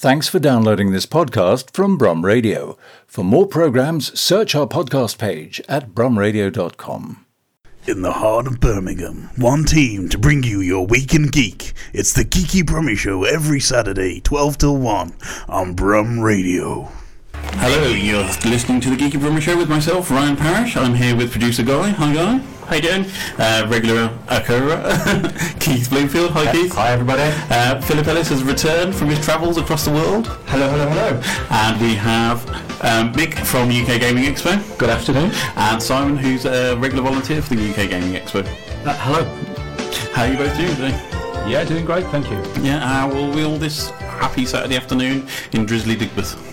Thanks for downloading this podcast from Brum Radio. For more programs, search our podcast page at brumradio.com. In the heart of Birmingham, one team to bring you your week in geek. It's the Geeky Brummy Show every Saturday, 12 till 1 on Brum Radio. Hello, you're listening to the Geeky Brummy Show with myself, Ryan Parrish. I'm here with producer Guy. Hi, Guy. How you doing? Uh, regular occurrer, Keith Bloomfield. Hi, Keith. Hi, everybody. Uh, Philip Ellis has returned from his travels across the world. Hello, hello, hello. And we have um, Mick from UK Gaming Expo. Good afternoon. And Simon, who's a regular volunteer for the UK Gaming Expo. Uh, hello. How are you both doing today? Yeah, doing great, thank you. Yeah, how will we all this happy Saturday afternoon in drizzly Digbeth?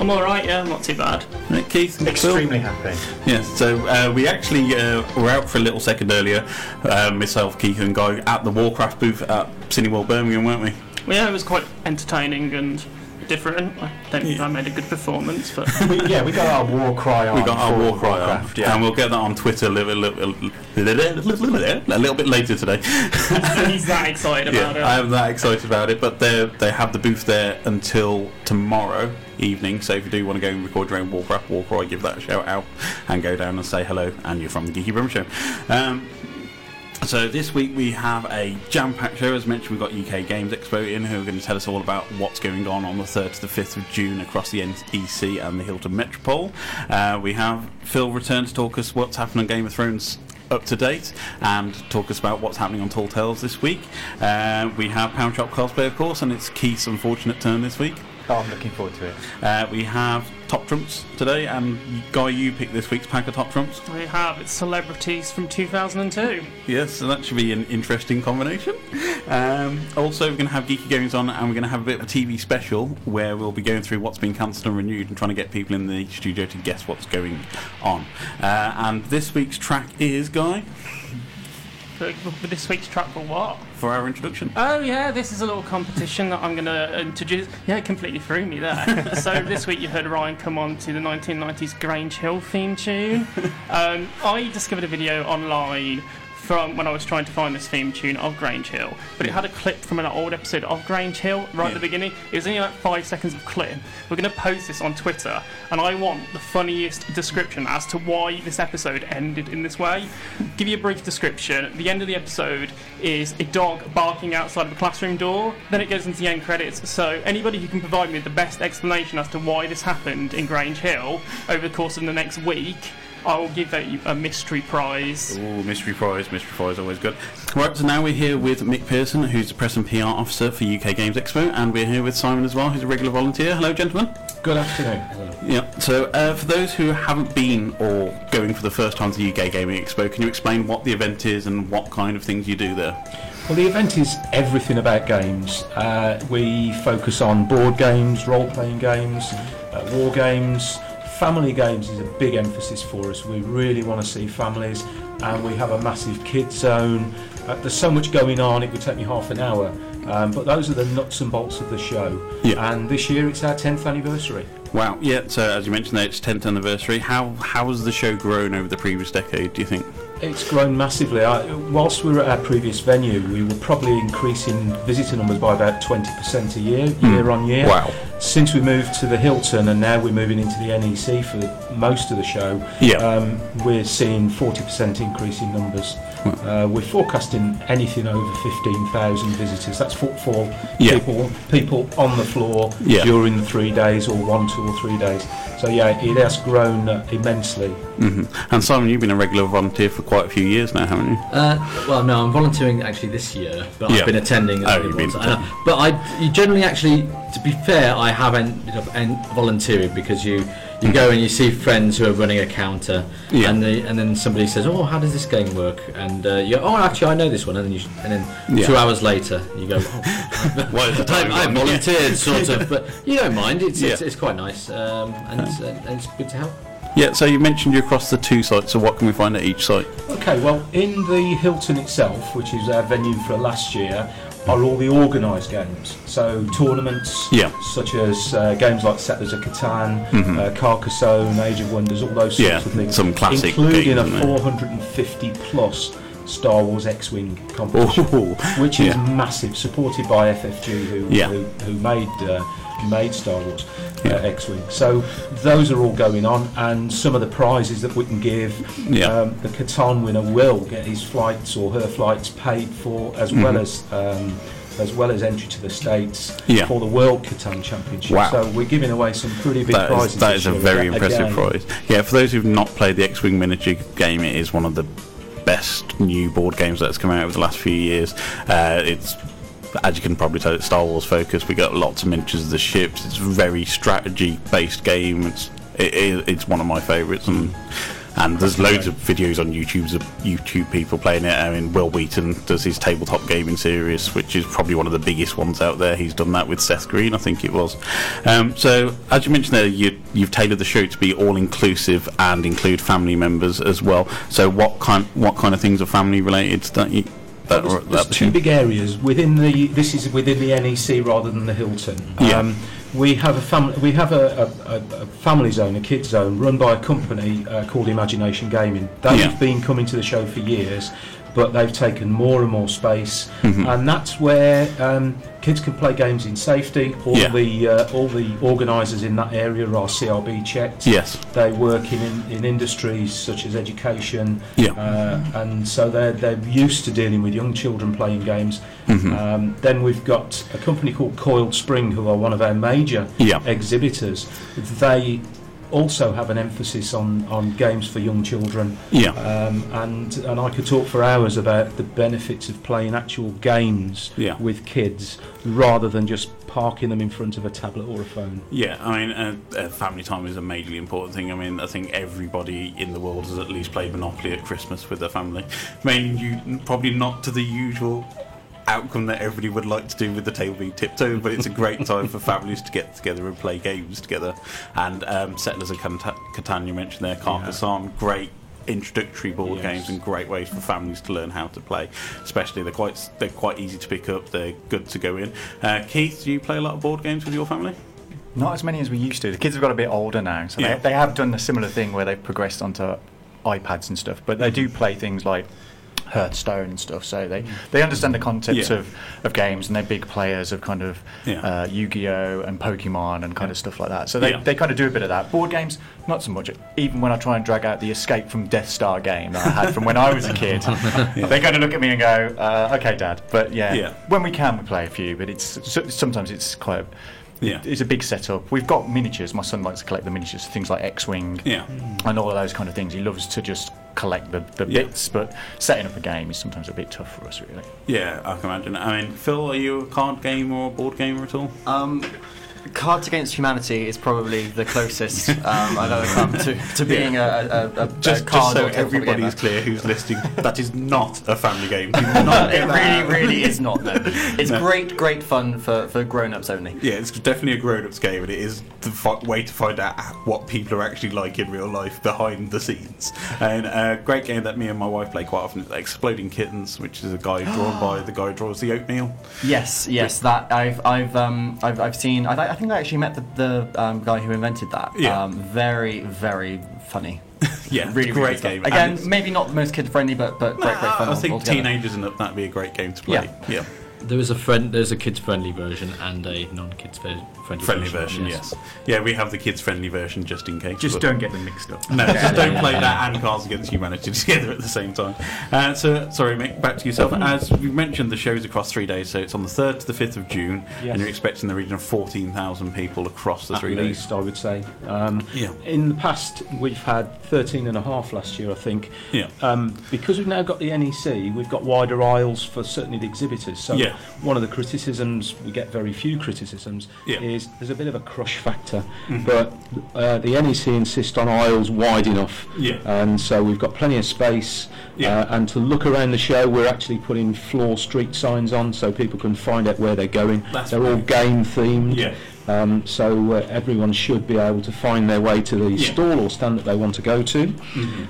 I'm all right. Yeah, I'm not too bad. Right, Keith, Phil? Extremely happy. Yeah, so uh, we actually uh, were out for a little second earlier, uh, myself, Keith, and Guy, at the Warcraft booth at Cineworld Birmingham, weren't we? Well, yeah, it was quite entertaining and different. I don't think I made a good performance, but We, yeah, we got our war cry on. We got our war cry on, yeah. and we'll get that on Twitter a little, little, little, a little bit later today. he's that excited yeah, about it. I am that excited about it, but they they have the booth there until tomorrow evening. So if you do want to go and record your own Warcraft Warcry, give that a shout out and go down and say hello. And you're from the Geeky Brim Show. Um, so this week we have a jam-packed show. As mentioned, we've got UK Games Expo in, who are going to tell us all about what's going on on the 3rd to the 5th of June across the NEC and the Hilton Metropole. Uh, we have Phil return to talk us what's happening on Game of Thrones up to date and talk us about what's happening on Tall Tales this week. Uh, we have Pound Shop Cosplay, of course, and it's Keith's unfortunate turn this week. Oh, I'm looking forward to it. Uh, we have Top Trumps today, and Guy, you picked this week's pack of Top Trumps. we have it's celebrities from 2002. Yes, so that should be an interesting combination. Um, also, we're going to have Geeky Goings on, and we're going to have a bit of a TV special where we'll be going through what's been cancelled and renewed and trying to get people in the studio to guess what's going on. Uh, and this week's track is Guy this week's track for what? For our introduction. Oh yeah, this is a little competition that I'm going to introduce. Yeah, it completely threw me there. so this week you heard Ryan come on to the 1990s Grange Hill theme tune. Um, I discovered a video online from when I was trying to find this theme tune of Grange Hill, but it had a clip from an old episode of Grange Hill right at the beginning. It was only like five seconds of clip. We're going to post this on Twitter, and I want the funniest description as to why this episode ended in this way. Give you a brief description. The end of the episode is a dog barking outside of a classroom door. Then it goes into the end credits. So anybody who can provide me with the best explanation as to why this happened in Grange Hill over the course of the next week, I will give you a mystery prize. Ooh, mystery prize, mystery prize, always good. Right, so now we're here with Mick Pearson, who's the press and PR officer for UK Games Expo, and we're here with Simon as well, who's a regular volunteer. Hello, gentlemen. Good afternoon. Yeah. So, uh, for those who haven't been or going for the first time to the UK Gaming Expo, can you explain what the event is and what kind of things you do there? Well, the event is everything about games. Uh, we focus on board games, role-playing games, uh, war games. Family games is a big emphasis for us. We really want to see families, and we have a massive kids zone. Uh, there's so much going on; it would take me half an hour. Um, but those are the nuts and bolts of the show. Yeah. And this year it's our 10th anniversary. Wow. Yeah. So, as you mentioned, there it's 10th anniversary. How how has the show grown over the previous decade? Do you think? It's grown massively. I, whilst we were at our previous venue, we were probably increasing visitor numbers by about 20% a year, year on year. Wow. Since we moved to the Hilton and now we're moving into the NEC for most of the show, Yeah. um, we're seeing 40% increase in numbers. Uh, we're forecasting anything over 15,000 visitors. That's footfall. Yeah. People, people on the floor Yeah. during the three days or one, two or three days. So yeah, it has grown immensely. Hmm And Simon, you've been a regular volunteer for quite a few years now, haven't you? Uh, well, no, I'm volunteering actually this year, but Yeah. I've been attending. Oh, you've been ones. Uh, but I, you generally actually, to be fair, I have ended up en- volunteering because you, you go and you see friends who are running a counter, Yeah. and the, and then somebody says, "Oh, how does this game work?" And uh, you, go, "Oh, actually, I know this one," and then you, and then Yeah. two hours later, you go, "Oh, I, I volunteered, sort of." But you don't mind; it's it's, Yeah. it's quite nice, um, and, it's, and it's good to help. Yeah. So you mentioned you're across the two sites. So what can we find at each site? Okay, well, in the Hilton itself, which is our venue for last year, are all the organised games. So tournaments, Yeah. such as uh, games like Settlers of Catan, uh, Carcassonne, Age of Wonders, all those sorts Mm-hmm. Yeah, of things. some classic including games, a 450 plus Star Wars X-wing competition, Ooh, which is yeah. massive, supported by FFG, who Yeah. who, who made uh, made Star Wars Yeah. uh, X-wing. So those are all going on, and some of the prizes that we can give. Yeah. Um, the Catan winner will get his flights or her flights paid for, as well Mhm. as. Um, as well as entry to the states Yeah. for the World Catan Championship. Wow. So we're giving away some pretty big That prizes. is, that is a very Again, impressive prize. Yeah, for those who've not played the X-Wing miniature game, it is one of the best new board games that's come out over the last few years. Uh, it's as you can probably tell, it's Star Wars focused. We got lots of miniatures of the ships. It's a very strategy-based game. It's it, it, it's one of my favourites, and and there's loads of videos on YouTube of YouTube people playing it. I mean, Wil Wheaton does his tabletop gaming series, which is probably one of the biggest ones out there. He's done that with Seth Green, I think it was. Um, so, as you mentioned there, you, you've tailored the show to be all inclusive and include family members as well. So, what kind what kind of things are family related that you that, There's, are- there's that two big areas within the. This is within the NEC rather than the Hilton. Um, Yeah. we have a family. We have a, a, a family zone, a kids zone, run by a company uh, called Imagination Gaming. They've Yeah. been coming to the show for years, but they've taken more and more space, Mhm. and that's where um, kids can play games in safety. All Yeah. the uh, all the organisers in that area are CRB checked. Yes. They work in, in, in industries such as education, Yeah. uh, and so they're, they're used to dealing with young children playing games. Mhm. Um, then we've got a company called Coiled Spring, who are one of our major Yeah. exhibitors. They also have an emphasis on, on games for young children. Yeah. Um, and, and I could talk for hours about the benefits of playing actual games Yeah. with kids rather than just parking them in front of a tablet or a phone. Yeah, I mean, uh, uh, family time is a majorly important thing. I mean, I think everybody in the world has at least played Monopoly at Christmas with their family. I mean, you probably not to the usual outcome that everybody would like to do with the table being tiptoe, but it's a great time for families to get together and play games together. And um, Settlers of Cata- Catan, you mentioned there, Carcassonne, great introductory board Yes. games and great ways for families to learn how to play. Especially they're quite they're quite easy to pick up. They're good to go in. Uh, Keith, do you play a lot of board games with your family? Not as many as we used to. The kids have got a bit older now, so Yeah. they, they have done a similar thing where they've progressed onto iPads and stuff. But they do play things like Hearthstone and stuff, so they, they understand the concepts Yeah. of, of games and they're big players of kind of Yeah. uh, Yu-Gi-Oh and Pokemon and kind Yeah. of stuff like that. So they, they kind of do a bit of that. Board games, not so much. Even when I try and drag out the Escape from Death Star game that I had from when I was a kid, they kind of look at me and go, uh, "Okay, Dad." But yeah, when we can, we play a few. But it's sometimes it's quite. Yeah. It's a big setup. We've got miniatures. My son likes to collect the miniatures, things like X-wing Yeah. and all of those kind of things. He loves to just collect the, the Yeah. bits, but setting up a game is sometimes a bit tough for us, really. Yeah, I can imagine. I mean, Phil, are you a card game or a board gamer at all? Um, Cards Against Humanity is probably the closest um, I've ever come to, to being a, a, a, a Just, card just so or tabletop everybody gamer. is clear who's listening, that is not a family game. It really, really is not. No, it's No. great, great fun for, for grown-ups only. Yeah, it's definitely a grown-ups game, and it is the fi- way to find out what people are actually like in real life behind the scenes. And a great game that me and my wife play quite often is Exploding Kittens, which is a guy drawn by the guy who draws the oatmeal. Yes, yes, that I've I've um I've, I've seen. I, I think I actually met the, the um, guy who invented that. Yeah. Um, very, very funny. Yeah, really, great really game. Again, maybe not the most kid-friendly, but but great, great fun. I think altogether. teenagers and that'd be a great game to play. Yeah. yeah. There is a friend. There's a kids-friendly version and a non-kids ver- friendly, Friendly version, yes. Yeah, we have the kids friendly version just in case. Just don't get them mixed up. No, just don't play that and Cards Against Humanity together at the same time. Uh, so, sorry, Mick, back to yourself. As we mentioned, the show's across three days, so it's on the 3rd to the 5th of June, Yes. and you're expecting the region of 14,000 people across the At three days. least, I would say. Um, Yeah. In the past, we've had 13 and a half last year, I think. Yeah. Um, because we've now got the NEC, we've got wider aisles for certainly the exhibitors. So Yeah. One of the criticisms, we get very few criticisms, Yeah. Mm-hmm. is there's a bit of a crush factor. But uh, the NEC insist on aisles wide enough. Yeah. And so we've got plenty of space. Yeah. Uh, and to look around the show, we're actually putting floor street signs on so people can find out where they're going. That's they're all game themed. Yeah. Um, so uh, everyone should be able to find their way to the Yeah. Mm-hmm. stall or stand that they want to go to.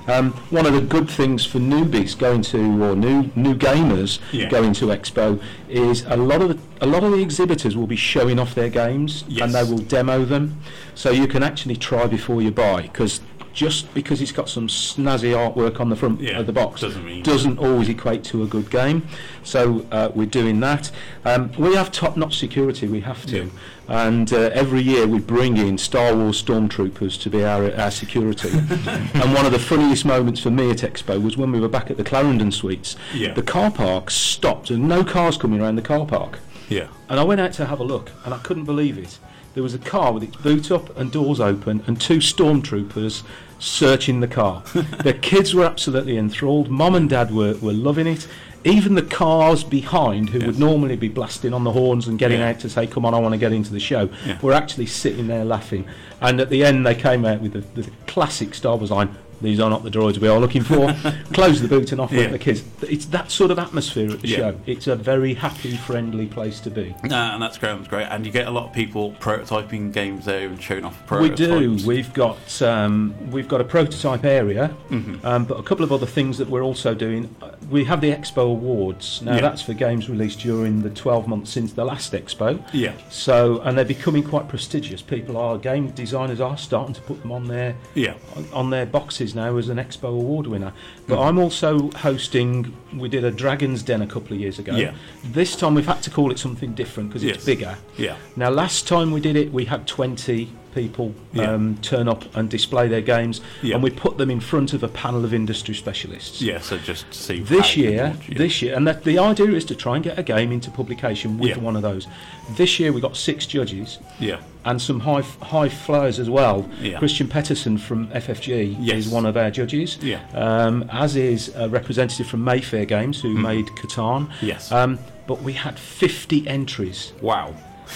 Um, one of the good things for newbies going to or new new gamers Yeah. going to Expo is a lot of the, a lot of the exhibitors will be showing off their games Yes. and they will demo them, so you can actually try before you buy because. just because it's got some snazzy artwork on the front Yeah, of the box doesn't mean- doesn't always equate to a good game. So uh, we're doing that. Um, we have top-notch security. We have to, Yeah. And uh, every year we bring in Star Wars stormtroopers to be our our security. and one of the funniest moments for me at Expo was when we were back at the Clarendon Suites. Yeah. The car park stopped, and no cars coming around the car park. Yeah. And I went out to have a look, and I couldn't believe it. There was a car with its boot up and doors open, and two stormtroopers searching the car. the kids were absolutely enthralled. Mom and dad were, were loving it. Even the cars behind, who Yes. would normally be blasting on the horns and getting Yeah. out to say, "Come on, I want to get into the show," Yeah. were actually sitting there laughing. And at the end, they came out with the, the classic Star Wars line. These are not the droids we are looking for. Close the boot and off Yeah. the kids. It's that sort of atmosphere at the Yeah. show. It's a very happy, friendly place to be. And that's great. That's great. And you get a lot of people prototyping games there and showing off prototypes. We do. We've got um, we've got a prototype area, Mm-hmm. um, but a couple of other things that we're also doing. Uh, We have the Expo Awards. Now Yeah. that's for games released during the 12 months since the last Expo. Yeah. So and they're becoming quite prestigious. People are game designers are starting to put them on their Yeah. on, on their boxes now as an Expo Award winner. But Mm-hmm. I'm also hosting. We did a Dragon's Den a couple of years ago. Yeah. This time we've had to call it something different because Yes. it's bigger. Yeah. Now, last time we did it, we had 20 people Yeah. um, turn up and display their games, Yeah. and we put them in front of a panel of industry specialists. Yeah. So just to see This year, launch, yeah. this year, and that, the idea is to try and get a game into publication with one of those. This year, we got six judges Yeah. and some high high flyers as well. Yeah. Christian Petersen from FFG Yes. is one of our judges. Yeah. Um, as is a representative from Mayfair Games who made Catan. Yes. Um, but we had 50 entries. Wow.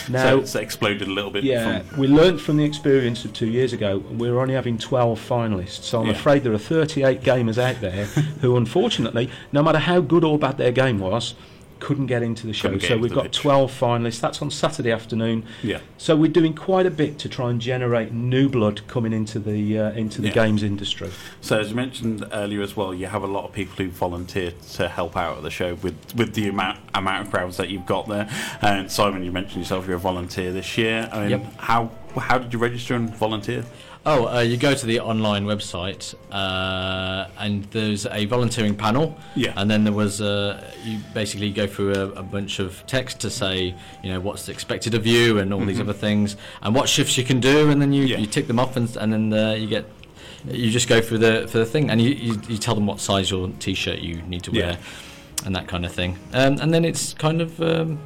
Now, so it's exploded a little bit. yeah, From, we learnt from the experience of two years ago. We're only having 12 finalists, so I'm Yeah. afraid there are 38 gamers out there who, unfortunately, no matter how good or bad their game was, couldn't get into the show. So we've got pitch. 12 finalists. That's on Saturday afternoon. yeah. So we're doing quite a bit to try and generate new blood coming into the uh, into the Yeah. games industry. So as you mentioned earlier as well, you have a lot of people who volunteer to help out at the show with, with the amount amount of crowds that you've got there. And Simon, you mentioned yourself you're a volunteer this year. I mean, Yep. how how did you register and volunteer? Oh, uh, you go to the online website, uh, and there's a volunteering panel. Yeah. And then there was uh, you basically go through a, a bunch of text to say, you know, what's expected of you and all these other things, and what shifts you can do, and then you, Mm-hmm. Yeah. you tick them off, and, and then uh, you get. You just go through the for the thing, and you, you, you tell them what size your t-shirt you need to Yeah. wear, and that kind of thing. Um, and then it's kind of um,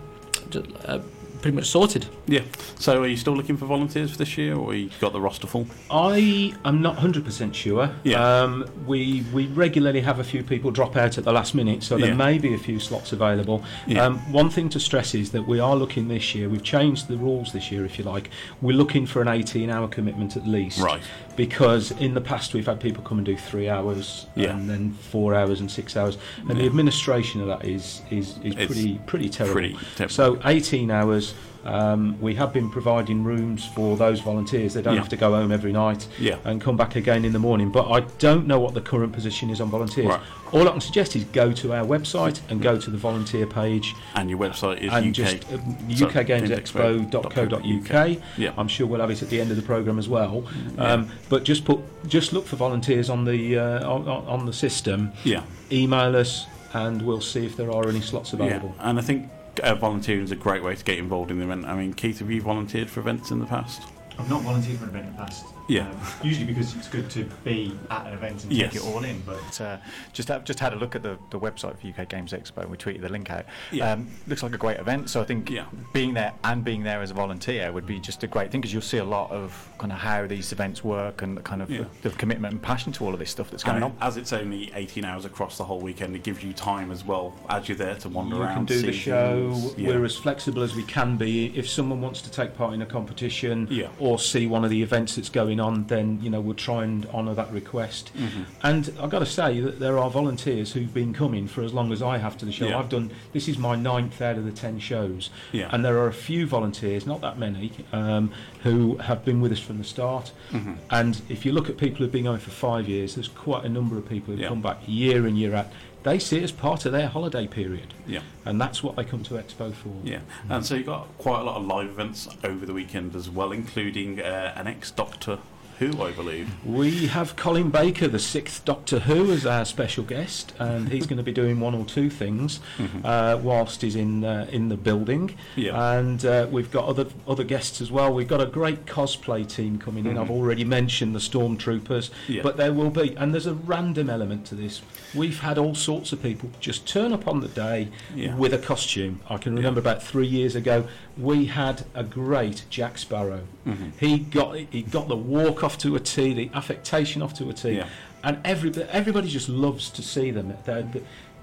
ju- uh, pretty much sorted. Yeah. So are you still looking for volunteers for this year, or you got the roster full? I am not 100% sure. Yeah. Um, we we regularly have a few people drop out at the last minute, so there Yeah. may be a few slots available. Yeah. Um, one thing to stress is that we are looking this year. We've changed the rules this year, if you like. We're looking for an 18-hour commitment at least. Right. Because in the past we've had people come and do three hours Yeah. and then four hours and six hours, and the administration of that is is, is It's pretty pretty terrible. pretty terrible. So 18 hours. Um, we have been providing rooms for those volunteers. They don't Yeah. have to go home every night Yeah. and come back again in the morning. But I don't know what the current position is on volunteers. Right. All I can suggest is go to our website and go to the volunteer page And your website is and UK. just uh, so, ukgamesexpo.co.uk. Yeah. I'm sure we'll have it at the end of the program as well. Um, But just put just look for volunteers on the uh, on, on the system. Yeah. Email us and we'll see if there are any slots Yeah. available. And I think uh, volunteering is a great way to get involved in the event. I mean, Keith, have you volunteered for events in the past? I've not volunteered for an event in the past. Yeah. Um, usually because it's good to be at an event and Yes. take it all in. But uh, just have, just had a look at the, the website for UK Games Expo. And we tweeted the link out. Yeah. Um, looks like a great event. So I think Yeah. being there and being there as a volunteer would be just a great thing because you'll see a lot of kind of how these events work and the kind of Yeah. the, the commitment and passion to all of this stuff that's going And on. as it's only 18 hours across the whole weekend, it gives you time as well as you're there to wander You around. can do see the show. things. Yeah. We're as flexible as we can be. If someone wants to take part in a competition Yeah. or see one of the events that's going on, then you know we'll try and honour that request. Mm-hmm. And I've got to say that there are volunteers who've been coming for as long as I have to the show. Yeah. I've done this is my ninth out of the ten shows, Yeah. and there are a few volunteers, not that many, um, who have been with us from the start. Mm-hmm. And if you look at people who've been going for five years, there's quite a number of people who've Yeah. come back year in year out. They see it as part of their holiday period Yeah. and that's what they come to Expo for. Yeah, and so you've got quite a lot of live events over the weekend as well, including uh, an ex-doctor Who, I believe. We have Colin Baker, the sixth Doctor Who, as our special guest, and he's going to be doing one or two things uh, whilst he's in uh, in the building. Mm-hmm. Yeah. And uh, we've got other other guests as well. We've got a great cosplay team coming in. I've already mentioned the Stormtroopers, Mm-hmm. Yeah. but there will be, and there's a random element to this. We've had all sorts of people just turn up on the day Yeah. with a costume. I can remember about three years ago, we had a great Jack Sparrow. Mm-hmm. He got he got the walk off to a tee, the affectation off to a T, Yeah. and every everybody just loves to see them. They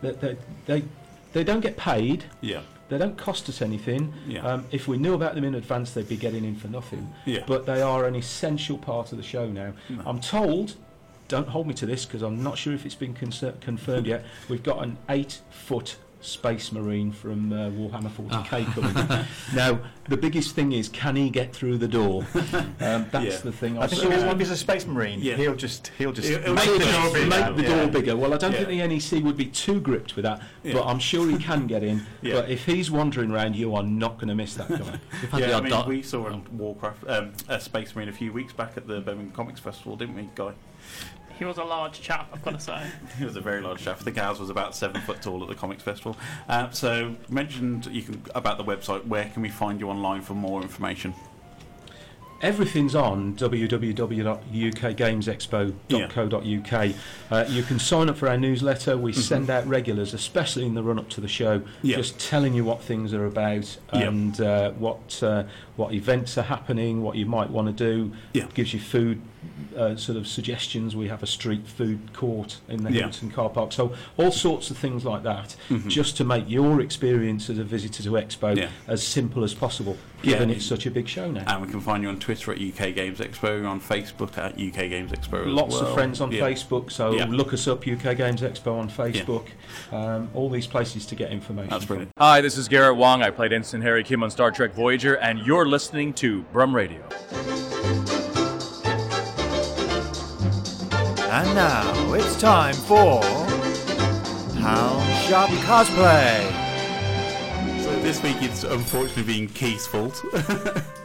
they, they, they, don't get paid. Yeah. They don't cost us anything. Yeah. Um, if we knew about them in advance, they'd be getting in for nothing. Yeah. But they are an essential part of the show now. I'm told, don't hold me to this because I'm not sure if it's been concer- confirmed yet. We've got an eight foot space marine from uh, Warhammer 40k coming. now, the biggest thing is, can he get through the door? Um, that's Yeah. the thing. I think saw- if he's, a space marine, Yeah. he'll just he'll just He'll- he'll make make the the door door bigger. make the Yeah. door bigger. Well, I don't Yeah. think the NEC would be too gripped with that, Yeah. but I'm sure he can get in. Yeah. But if he's wandering around, you are not going to miss that guy. We've had the Yeah, I mean, dot- we saw a Warcraft, um, a Space Marine a few weeks back at the Birmingham Comics Festival, didn't we, Guy? He was a large chap, I've got to say. He was a very large chap. I think ours was about seven foot tall at the Comics Festival. Uh, so, mentioned you can about the website. Where can we find you online for more information? Everything's on www.ukgamesexpo.co.uk. Uh, you can sign up for our newsletter. We send out regulars, especially in the run up to the show, Mm-hmm. Yeah. just telling you what things are about Yeah. and uh, what uh, what events are happening, what you might want to do. Yeah. Gives you food uh, sort of suggestions. We have a street food court in the Yeah. Hilton car park, so all sorts of things like that, Mhm. just to make your experience as a visitor to Expo Yeah. as simple as possible, Yeah. given it's such a big show now. And we can find you on Twitter at UK Games Expo, on Facebook at UK Games Expo. as Lots well. of friends on Yeah. Facebook, so Yeah. look us up, UK Games Expo on Facebook. Um, all these places to get information. That's from. Hi, this is Garrett Wang. I played Ensign Harry Kim on Star Trek Voyager, and you're listening to Brum Radio. And now it's time for Pound Shop Cosplay. So this week it's unfortunately been Keith's fault.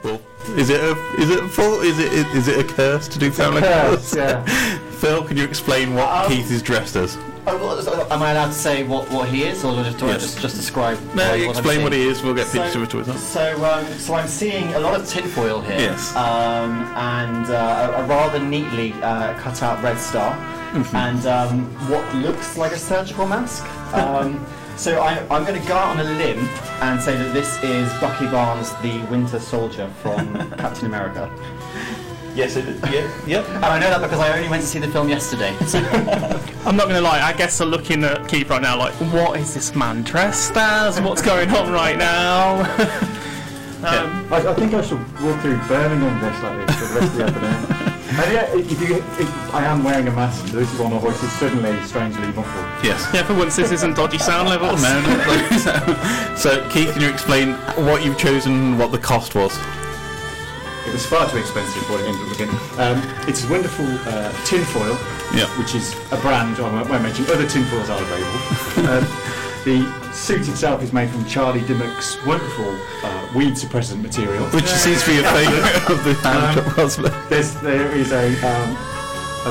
well, is it a is it a fault? Is it is it a curse to do family curse, yeah. Phil, can you explain what Um, Keith is dressed as? So am I allowed to say what, what he is, or just, do I just, just describe? No, what, you what explain what he is. We'll get So- pictures of it. So, um, so I'm seeing a lot of tinfoil here, Yes. um, and uh, a, a rather neatly uh, cut out red star, Mm-hmm. and um, what looks like a surgical mask. Um, so I, I'm going to go out on a limb and say that this is Bucky Barnes, the Winter Soldier from Captain America. Yes, it is. Yeah, yep. And I know that because I only went to see the film yesterday. I'm not going to lie, I guess I'm looking at Keith right now like, what is this man dressed as? What's going on right now? um, I, I think I should walk through Birmingham dressed like this for the rest of the afternoon. And yeah, if you, if I am wearing a mask, this is why my voice is suddenly strangely muffled. Yes. Yeah, for once this isn't dodgy sound levels. No, no. so, so, Keith, can you explain what you've chosen, and what the cost was? It was far too expensive for what it ended up looking. Um, it's a wonderful uh, tinfoil, Yeah. which is a brand, I won't won't mention, other tinfoils are available. um, the suit itself is made from Charlie Dimmock's wonderful uh, weed suppressant material. Which seems to be a favourite of the hand cosplay. There's, there is a, um,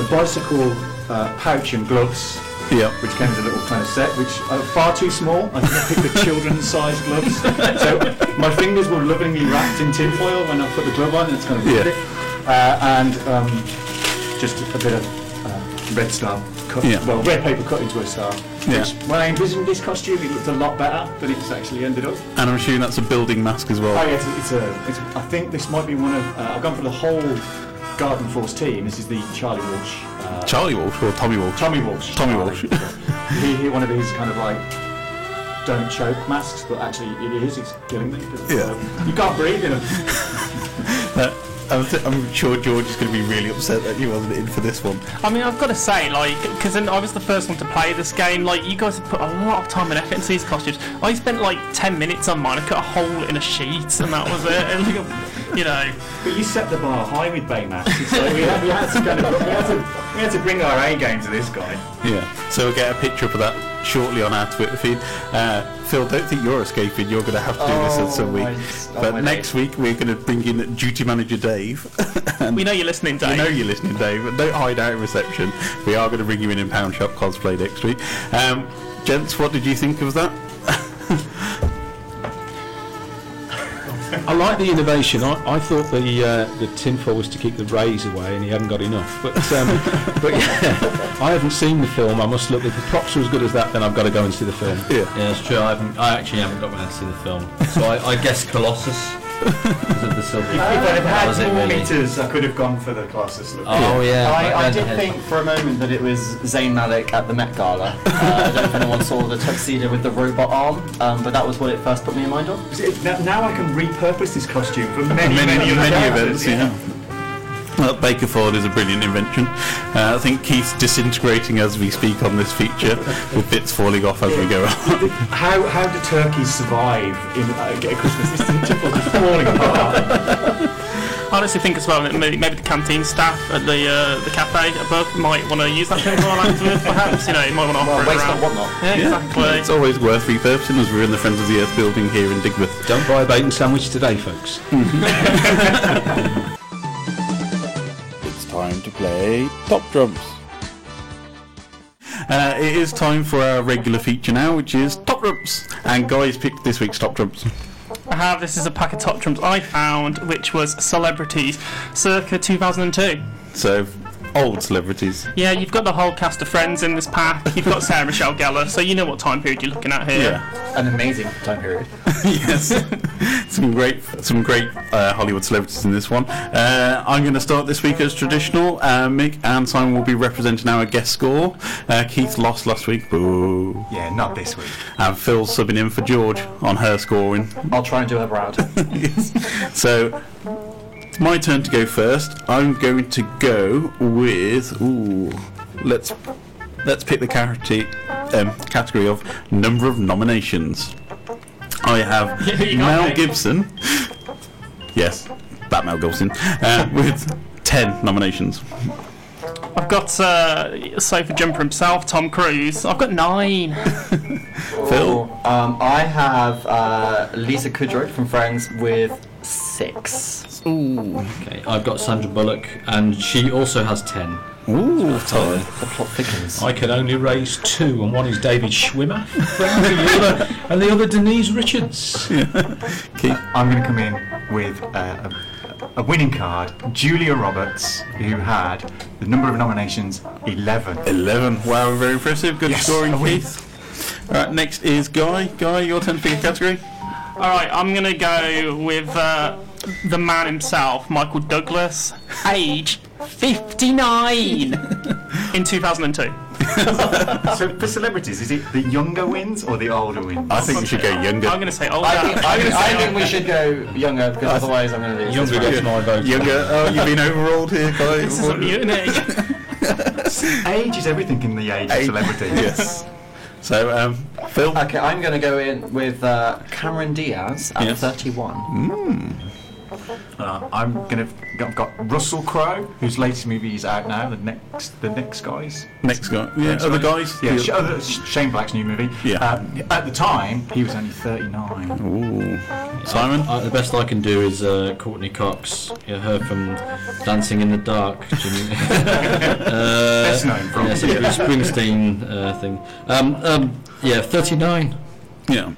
a bicycle uh, pouch and gloves, Yeah. which came as a little kind of set, which are far too small. I think I picked the children's size gloves. so my fingers were lovingly wrapped in tinfoil when I put the glove on, and it's kind of Yeah. yeah. uh, and um, just a bit of uh, red star cut, Yeah. well, red paper cut into a star. Yeah. Which, when I envisioned this costume, it looked a lot better than it's actually ended up. And I'm assuming that's a building mask as well. Oh yeah, it's it's a, it's I think this might be one of. Uh, I've gone for the whole Garden Force team. This is the Charlie Walsh. Uh, Charlie Walsh or Tommy Walsh? Tommy Walsh. Tommy Walsh. he, he one of these kind of like don't choke masks, but actually it is. It's killing me. 'cause, Yeah. um, you can't breathe in them. Uh, I'm, th- I'm sure George is going to be really upset that he wasn't in for this one. I mean, I've got to say, like, because I was the first one to play this game, like, you guys have put a lot of time and effort into these costumes. I spent like 10 minutes on mine, I cut a hole in a sheet, and that was it. And, like, you know, But you set the bar high with Baymax. So we had, we had to kind of we had to, we had to bring our A game to this guy. Yeah. So we'll get a picture up of that. shortly on our Twitter feed. Uh, Phil, don't think you're escaping. You're going to have to do this at some Oh, week. oh, but my next week we're going to bring in duty manager Dave. We know you're listening, Dave. We know you're listening, Dave. but Don't hide out in reception. We are going to bring you in in Pound Shop cosplay next week. Um, gents, what did you think of that? I like the innovation. I, I thought the uh, the tinfoil was to keep the rays away, and he hadn't got enough. But um, but yeah, I haven't seen the film. I must look. If the props are as good as that, then I've got to go and see the film. Yeah. Yeah, it's true. I, haven't, I actually haven't got around to see the film, so I, I guess Colossus because of the silver. If I'd That had was more really. meters, I could have gone for the Colossus look. Oh yeah, I, I red did think for a moment that it was Zayn Malik at the Met Gala. Uh, I don't know if anyone saw the tuxedo with the robot arm, um, but that was what it first put me in mind of. Now, now I can repurpose this costume for many, many, many, many, other events. characters, Yeah. Well, Bacofoil is a brilliant invention. Uh, I think Keith's disintegrating as we speak on this feature, with bits falling off as we go on. How, how do turkeys survive in uh, at Christmas? It's typical, just falling apart. I honestly think as well that maybe, maybe the canteen staff at the uh, the cafe above might want to use that tinfoil afterwards. Perhaps you know, you might want to offer Well, it waste around. not, want not. Yeah, exactly. It's always worth repurposing as we're in the Friends of the Earth building here in Digbeth. Don't buy a bacon sandwich today, folks. It's time to play Top Drums. Uh, it is time for our regular feature now, which is Top Trumps. And Guy's picked this week's Top Trumps. I have this is a pack of top trumps I found, which was celebrities circa 2002. So, old celebrities. Yeah, you've got the whole cast of Friends in this pack. You've got Sarah Michelle Gellar, so you know what time period you're looking at here. Yeah. An amazing time period. yes, some great, some great uh, Hollywood celebrities in this one. Uh, I'm going to start this week as traditional. Uh, Mick and Simon will be representing our guest score. Uh, Keith lost last week, boo. Yeah, not this week. And Phil's subbing in for George on her scoring. I'll try and do her proud. yes. So, it's my turn to go first. I'm going to go with ooh. Let's let's pick the category um, category of number of nominations. I have Yeah, who you got, Mel mate? Gibson. Yes, that Mel Gibson uh, with ten nominations. I've got uh, sofa jumper himself, Tom Cruise. I've got nine. Phil, Um, I have uh, Lisa Kudrow from Friends with six. Okay, I've got Sandra Bullock, and she also has ten. ooh, tied. The plot thickens. I can only raise two, and one is David Schwimmer, and the other, and the other Denise Richards. Keith, I'm going to come in with uh, a, a winning card, Julia Roberts, who had the number of nominations 11. eleven. Wow, very impressive. Good Yes, scoring, a. Keith. All right, next is Guy. Guy, your turn to pick a category. All right, I'm gonna go with uh, the man himself, Michael Douglas, age 59 in 2002. So for celebrities, is it the younger wins or the older wins? I think we should go younger. I'm gonna say older. I think, I, I'm think, gonna I think we should go younger because otherwise I'm going to lose. Younger this gets my vote. Younger. Oh, you've been overruled here, Guy. This is a mutiny. Age is everything in the age of Age. celebrity. yes. So, um, Phil. Okay, I'm going to go in with uh, Cameron Diaz at Yes. 31. Uh, I'm gonna. I've got Russell Crowe, whose latest movie is out now. The next, the next guys. Next guy. Yeah, Next other Guys. guys. Yeah, other, Shane Black's new movie. Yeah. Uh, at the time, he was only 39. Ooh. Simon. Uh, the best I can do is uh, Courteney Cox, you know, her from Dancing in the Dark. Jimmy- uh, Best known from. yes, a Bruce Springsteen uh, thing. Um, um, yeah, 39. Yeah.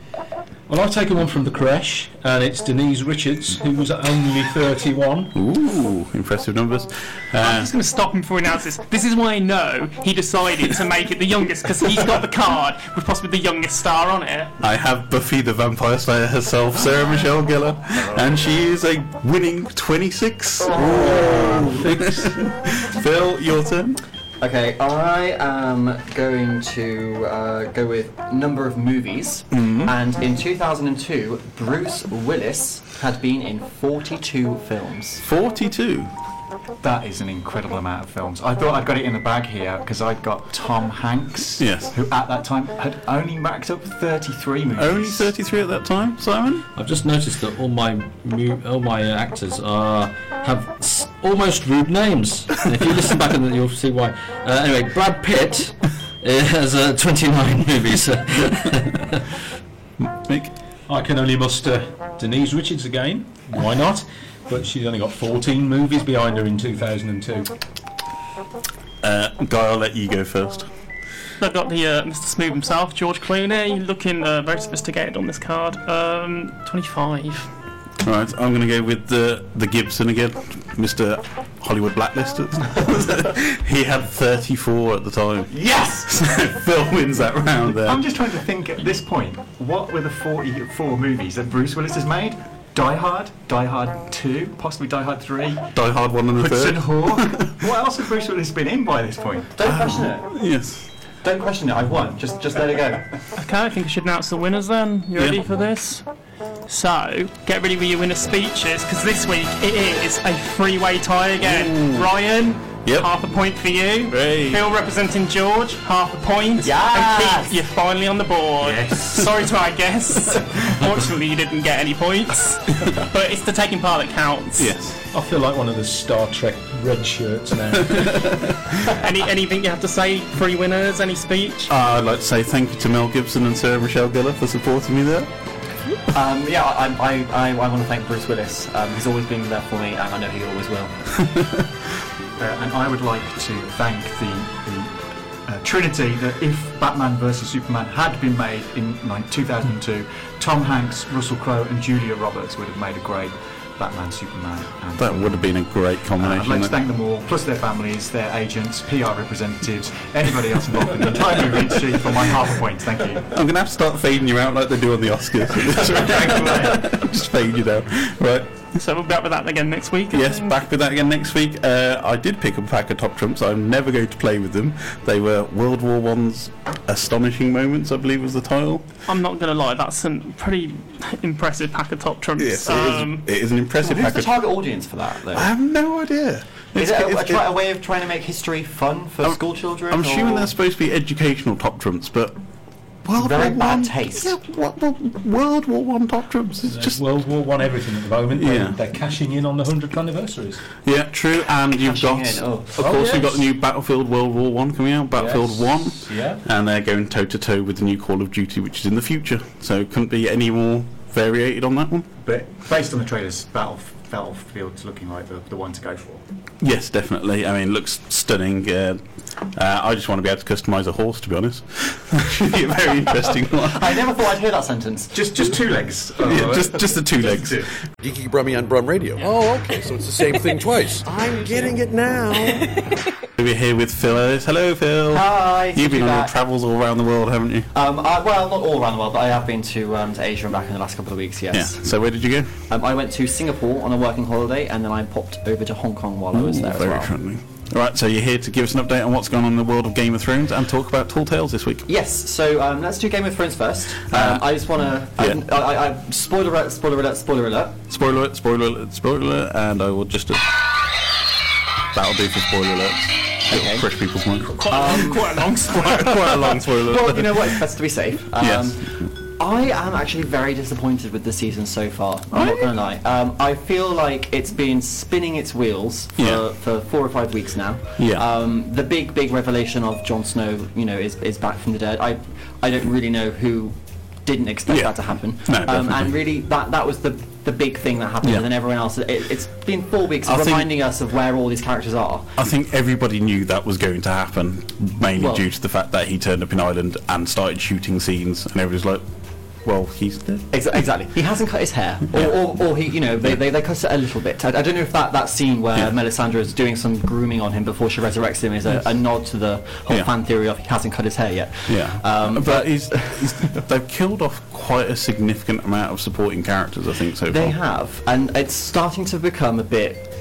Well, I've taken one from the creche, and it's Denise Richards, who was only 31. Ooh, impressive numbers. I'm Uh, just going to stop him before he announces this. This is why I know he decided to make it the youngest because he's got the card with possibly the youngest star on it. I have Buffy the Vampire Slayer herself, Sarah Michelle Gellar, and she is a winning 26. Ooh. Phil, your turn. Okay, I am going to uh, go with number of movies. And in 2002, Bruce Willis had been in 42 films. 42. That is an incredible amount of films. I thought I'd got it in the bag here because I'd got Tom Hanks, Yes. who at that time had only racked up 33 movies. Only 33 at that time, Simon? I've just noticed that all my mu- all my uh, actors are have s- almost rude names. And if you listen back, and you'll see why. Uh, anyway, Brad Pitt has uh, 29 movies. Mick? I can only muster Denise Richards again. Why not? But she's only got 14 movies behind her in 2002. Uh, Guy, I'll let you go first. I've got the uh, Mr. Smooth himself, George Clooney, looking uh, very sophisticated on this card. Um, 25. All right, I'm going to go with the the Gibson again, Mr. Hollywood Blacklisted. he had 34 at the time. Yes! So Phil wins that round there. I'm just trying to think at this point, what were the 44 movies that Bruce Willis has made? Die Hard, Die Hard 2, possibly Die Hard 3, Die Hard 1 and the Hudson third. Hawk. what else has Bruce Willis been in by this point? Don't um, question it. Yes. Don't question it. I've won. Just just let it go. Okay, I think I should announce the winners then. You ready Yeah. for this? So, get ready with your winner speeches, because this week it is a three-way tie again. Ryan, Yep. half a point for you. Hey. Phil representing George, half a point. Yes. And Keith, you're finally on the board. Yes. Sorry to our guests. Fortunately, you didn't get any points. but it's the taking part that counts. Yes. I feel like one of the Star Trek red shirts now. Any anything you have to say? Three winners? Any speech? Uh, I'd like to say thank you to Mel Gibson and Sarah Michelle Gellar for supporting me there. Um, yeah, I, I, I, I want to thank Bruce Willis. Um, he's always been there for me, and I know he always will. Uh, and I would like to thank the, the uh, Trinity that if Batman vs Superman had been made in like, 2002, Tom Hanks, Russell Crowe, and Julia Roberts would have made a great Batman Superman. And That would have been a great Uh, I'd combination. like to thank them all, plus their families, their agents, PR representatives, anybody else involved in the entire movie for my half a point. Thank you. I'm going to have to start fading you out like they do on the Oscars. Just fade you down. Right. So we'll be back with that again next week. I Yes, think. back with that again next week. Uh, I did pick up a pack of top trumps. I'm never going to play with them. They were World War One's astonishing moments, I believe was the title. I'm not gonna lie, that's a pretty impressive pack of top trumps. Yes, it is, um, it is an impressive Who's pack the of. target audience for that, though? I have no idea. Is It's- it a, a, it's- try, a way of trying to make history fun for I'm- school children? I'm or- assuming they're supposed to be educational top trumps, but World Very War bad One. taste. Yeah, what, what, World War One top trumps. It's just World War One everything at the moment. They- Yeah. They're cashing in on the 100th anniversaries. yeah, true. And you've Cashing got, in, oh. of Oh, course, you've got yes. the new Battlefield World War One coming out. Battlefield Yes. One. Yeah. and they're going toe to toe with the new Call of Duty, which is in the future. So it couldn't be any more variated on that one. But based on the trailers, Battle, Battlefield's looking like the, the one to go for. Yes, definitely. I mean, it looks stunning. Uh, uh, I just want to be able to customise a horse, to be honest. Should be a very interesting one. I never thought I'd hear that sentence. Just just two legs. Yeah, just just the two legs. Two. Geeky Brummy on Brum Radio. Oh, okay, so it's the same thing twice. I'm getting it now. We're here with Phil Ellis. Hello, Phil. Hi, You've been be on your travels all around the world, haven't you? Um, I, well, not all around the world, but I have been to, um, to Asia and back in the last couple of weeks, Yes. Yeah. yes. So where did you go? Um, I went to Singapore on a working holiday, and then I popped over to Hong Kong while I was there as Very well. friendly. All right, so you're here to give us an update on what's going on in the world of Game of Thrones and talk about Tall Tales this week. Yes, so um, let's do Game of Thrones first. Um, Uh, I just want to. yeah. I, I, I, spoiler alert, spoiler alert, spoiler alert. Spoiler alert, spoiler alert, spoiler alert, and I will just. Uh, that'll do for spoiler alerts. Okay. Fresh people's mind. quite, a- quite a long spoiler. Quite a long spoiler. Well, you know what? It's best to be safe. Um, Yes. I am actually very disappointed with the season so far. I'm not to lie. Um, I feel like it's been spinning its wheels for, Yeah. for four or five weeks now. Yeah. Um, the big, big revelation of Jon Snow, you know, is, is back from the dead. I, I don't really know who didn't expect Yeah. that to happen. No, um, definitely. and really, that that was the the big thing that happened. Yeah. And then everyone else, it, it's been four weeks I of think- reminding us of where all these characters are. I think everybody knew that was going to happen, mainly Well- due to the fact that he turned up in Ireland and started shooting scenes, and everybody's like, "Well, he's dead." Ex- exactly. He hasn't cut his hair, or, or, or he, you know, they, they, they cut it a little bit. I, I don't know if that, that scene where Yeah. Melisandre is doing some grooming on him before she resurrects him is a, a nod to the whole Yeah. fan theory of he hasn't cut his hair yet. Yeah, Um, but he's, he's they've killed off quite a significant amount of supporting characters. I think so They far. have, and it's starting to become a bit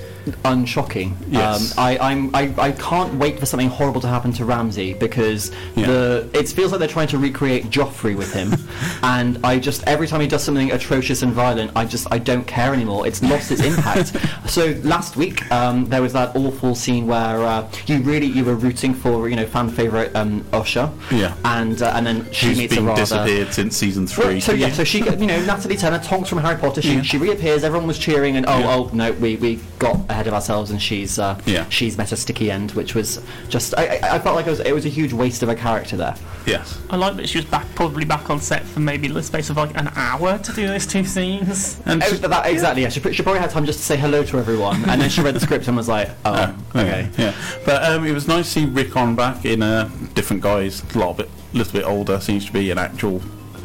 unshocking. Yes. Um, I, I'm, I, I can't wait for something horrible to happen to Ramsay because Yeah. the it feels like they're trying to recreate Joffrey with him, and I just every time he does something atrocious and violent, I just I don't care anymore. It's lost its impact. so last week um, there was that awful scene where uh, you really you were rooting for you know fan favorite um, Osha, Yeah. and uh, and then she Who's meets a been rather disappeared since season well, three? so yeah, so she, you know, Natalia Tena, Tonks from Harry Potter. She, Yeah. she reappears. Everyone was cheering, and oh, oh no, we, we got ahead of ourselves and she's uh, Yeah. she's met a sticky end, which was just I, I, I felt like it was it was a huge waste of a character there. Yes. I like that she was back, probably back on set for maybe the space of like an hour to do those two scenes. And Oh, that, exactly, yeah. She, she probably had time just to say hello to everyone, and then she read the script and was like, "Oh, okay." Yeah, but um, it was nice to see Rickon back in a different guise, a lot bit, little bit older. Seems to be an actual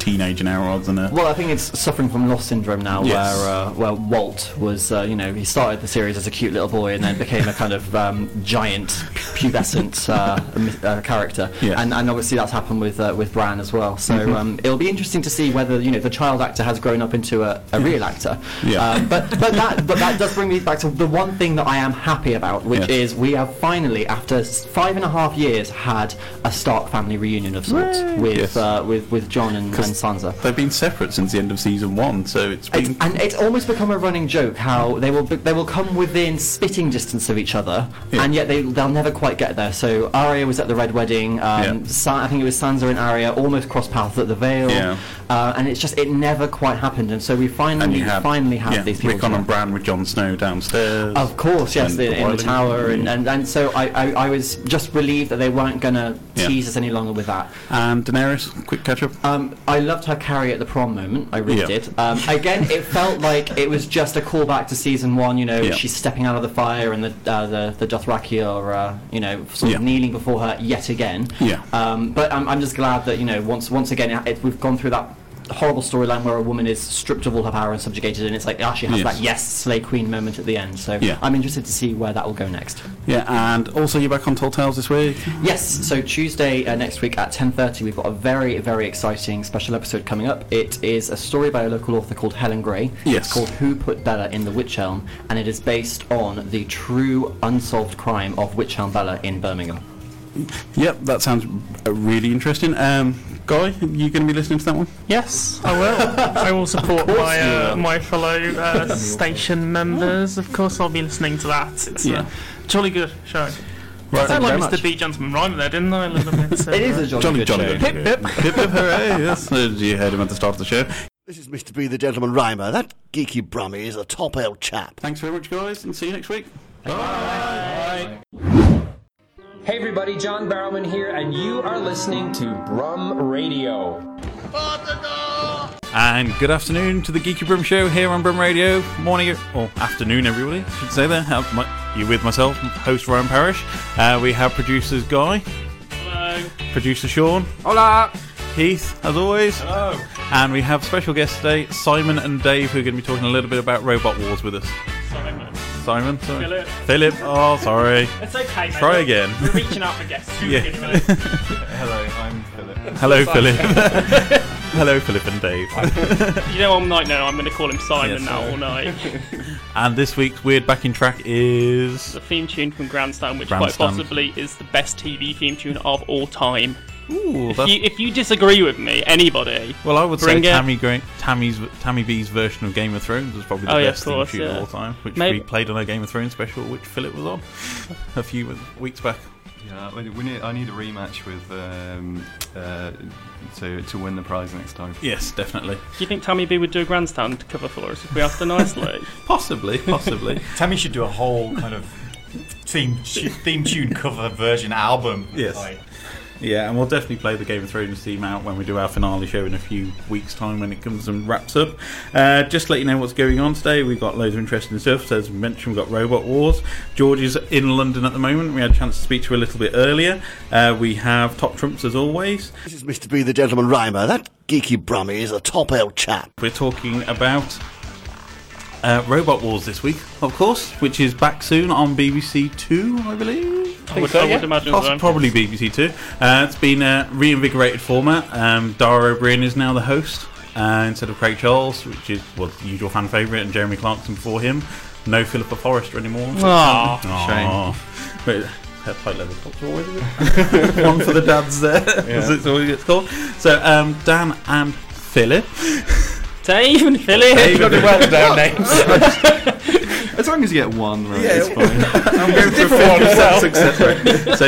teenager now rather than a. Well, I think it's suffering from Lost syndrome now, Yes. where uh, where Walt was, uh, you know, he started the series as a cute little boy and then became a kind of um, giant, pubescent uh, uh, character, Yes. and, and obviously that's happened with uh, with Bran as well. So Mhm. um, it'll be interesting to see whether you know the child actor has grown up into a, a real actor. Yeah. Uh, but but that but that does bring me back to the one thing that I am happy about, which Yes. is we have finally, after five and a half years, had a Stark family reunion of sorts with Yes. uh, with with Jon and, and Sansa. They've been separate since the end of season one, so it's been. It's, and it's almost become a running joke how they will be, they will come within spitting distance of each other, Yeah. and yet they they'll never quite get there. So Arya was at the Red Wedding. Um, Yeah. Sa- I think it was Sansa and Arya almost crossed paths at the Vale. Yeah. Uh, and it's just it never quite happened, and so we finally had finally have yeah, these people. Rickon and Bran with Jon Snow downstairs. Of course, yes, and the, in the tower, and, and, and so I, I, I was just relieved that they weren't going to tease us any longer with that. And Daenerys, quick catch up. Um, I loved her Carrie at the prom moment. I really Yeah. did. Um, again, it felt like it was just a callback to season one. You know, Yeah. she's stepping out of the fire, and the uh, the the Dothraki are uh, you know sort of Yeah. kneeling before her yet again. Yeah. Um, but I'm, I'm just glad that you know once once again it, we've gone through that horrible storyline where a woman is stripped of all her power and subjugated, and it's like ah, she has Yes. that yes slay queen moment at the end. So Yeah. I'm interested to see where that will go next. Yeah, and also you're back on Tall Tales this week. Yes, so Tuesday uh, next week at 10:30 we've got a very very exciting special episode coming up. It is a story by a local author called Helen Gray. Yes. It's called Who Put Bella in the Wych Elm and it is based on the true unsolved crime of Wych Elm Bella in Birmingham. Yep, that sounds uh, really interesting. Um, Guy, you going to be listening to that one? Yes, I will. I will support my uh, my fellow uh, station members. Of course, I'll be listening to that. It's Yeah. a jolly good show. Right, I thank sound like very Mr. B. Gentleman Rhymer there, didn't I? A little bit. so, It is uh, a jolly, Jolly, good jolly show. good. Pip, pip. Hip, hip, hooray, yes. Uh, You heard him at the start of the show. This is Mr. B, the gentleman rhymer. That geeky brummie is a top L chap. Thanks very much, guys, and see you next week. Hey everybody, John Barrowman here, and you are listening to Brum Radio. And good afternoon to the Geeky Brum Show here on Brum Radio. Morning or afternoon, everybody. I should say there. Have my, you with myself, host Ryan Parrish. Uh, we have producers Guy, Hello. producer Sean, Hola! Heath, as always. Hello. And we have special guests today, Simon and Dave, who are going to be talking a little bit about Robot Wars with us. Simon. Simon, sorry. Philip. Philip, oh, sorry. It's okay. mate. Try again. We're reaching out for guests. You Yeah. begin, Philip. Hello, I'm Philip. Hello, Philip. Hello, Philip and Dave. You know, I'm night now. I'm going to call him Simon Yes, now all night. and this week's weird backing track is. the theme tune from Grandstand, which quite possibly is the best TV theme tune of all time. Ooh, If you, if you disagree with me, anybody, Well, I would say Bring it. Tammy Gra- Tammy's Tammy B's version of Game of Thrones was probably the Oh, best of course, theme tune yeah. of all time, which Maybe- we played on our Game of Thrones special, which Philip was on a few weeks back. Yeah, we, we need, I need a rematch with um, uh, to to win the prize next time. Yes, definitely. do you think Tammy B would do a Grandstand cover for us if we asked her nicely? Possibly, possibly. Tammy should do a whole kind of theme theme tune cover version album. Yes. Like, Yeah, and we'll definitely play the Game of Thrones theme out when we do our finale show in a few weeks' time when it comes and wraps up. Uh, just to let you know what's going on today, we've got loads of interesting stuff. So as we mentioned, we've got Robot Wars. George is in London at the moment. We had a chance to speak to her a little bit earlier. Uh, we have Top Trumps as always. This is Mr. B, the gentleman rhymer. That geeky brummie is a top L chap. We're talking about uh, Robot Wars this week, of course, which is back soon on BBC Two, I believe. I would, I would imagine Poss- probably BBC Two. Uh, it's been a reinvigorated format. Um, Dara Ó Briain is now the host uh, instead of Craig Charles, which is was the usual fan favourite, and Jeremy Clarkson before him. No Philippa Forrester anymore. Aw. Aw. But her tight level tops always one for the dads there, as it's always gets called. So um, Dan and Philip. Dave and Philip. Dave and As long as you get one right, Yeah. it's fine. I'm going for Different a one success. yourself. success rate. So,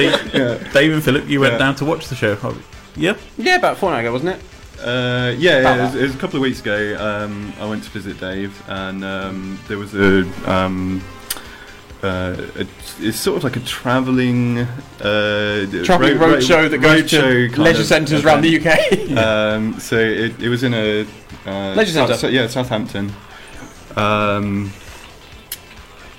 Dave and Philip, you went Yeah. down to watch the show. have? Yeah. Yeah, about four fortnight ago, wasn't it? Uh, yeah, yeah it, was, it was a couple of weeks ago. Um, I went to visit Dave, and um, there was a um, uh, a, it's sort of like a travelling uh, Travelling roadshow that goes to leisure centres around the. UK. um, so it, it was in a uh, Leisure South- centre. so- yeah, Southampton. Um,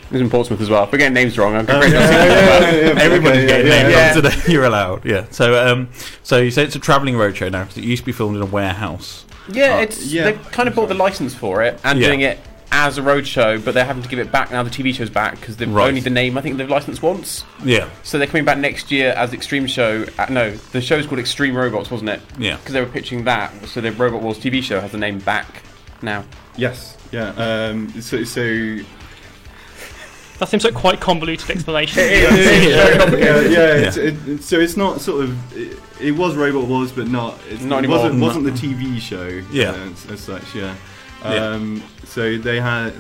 It was in Portsmouth as well. We're getting names wrong. I'm going yeah, yeah, yeah, yeah, Everybody's okay, getting yeah, named yeah. on today. You're allowed. Yeah. So, um, so you say it's a travelling roadshow now because it used to be filmed in a warehouse. Yeah, Uh, it's they kind of bought the license for it and Yeah. doing it as a roadshow, but they're having to give it back now. The TV show's back because they've Right. only the name. I think they've licensed once. Yeah. So they're coming back next year as Extreme Show. Uh, no, the show's called Extreme Robots, wasn't it? Yeah. Because they were pitching that. So the Robot Wars TV show has the name back now. Yes. Yeah. Um, so, so That seems like quite convoluted explanation. yeah, yeah. It's, it, it- so it's not sort of. It, it was Robot Wars, but not. It's, Not it anymore. wasn't, wasn't the TV show. Yeah. uh, as, as such. Yeah. Yeah. Um, So they had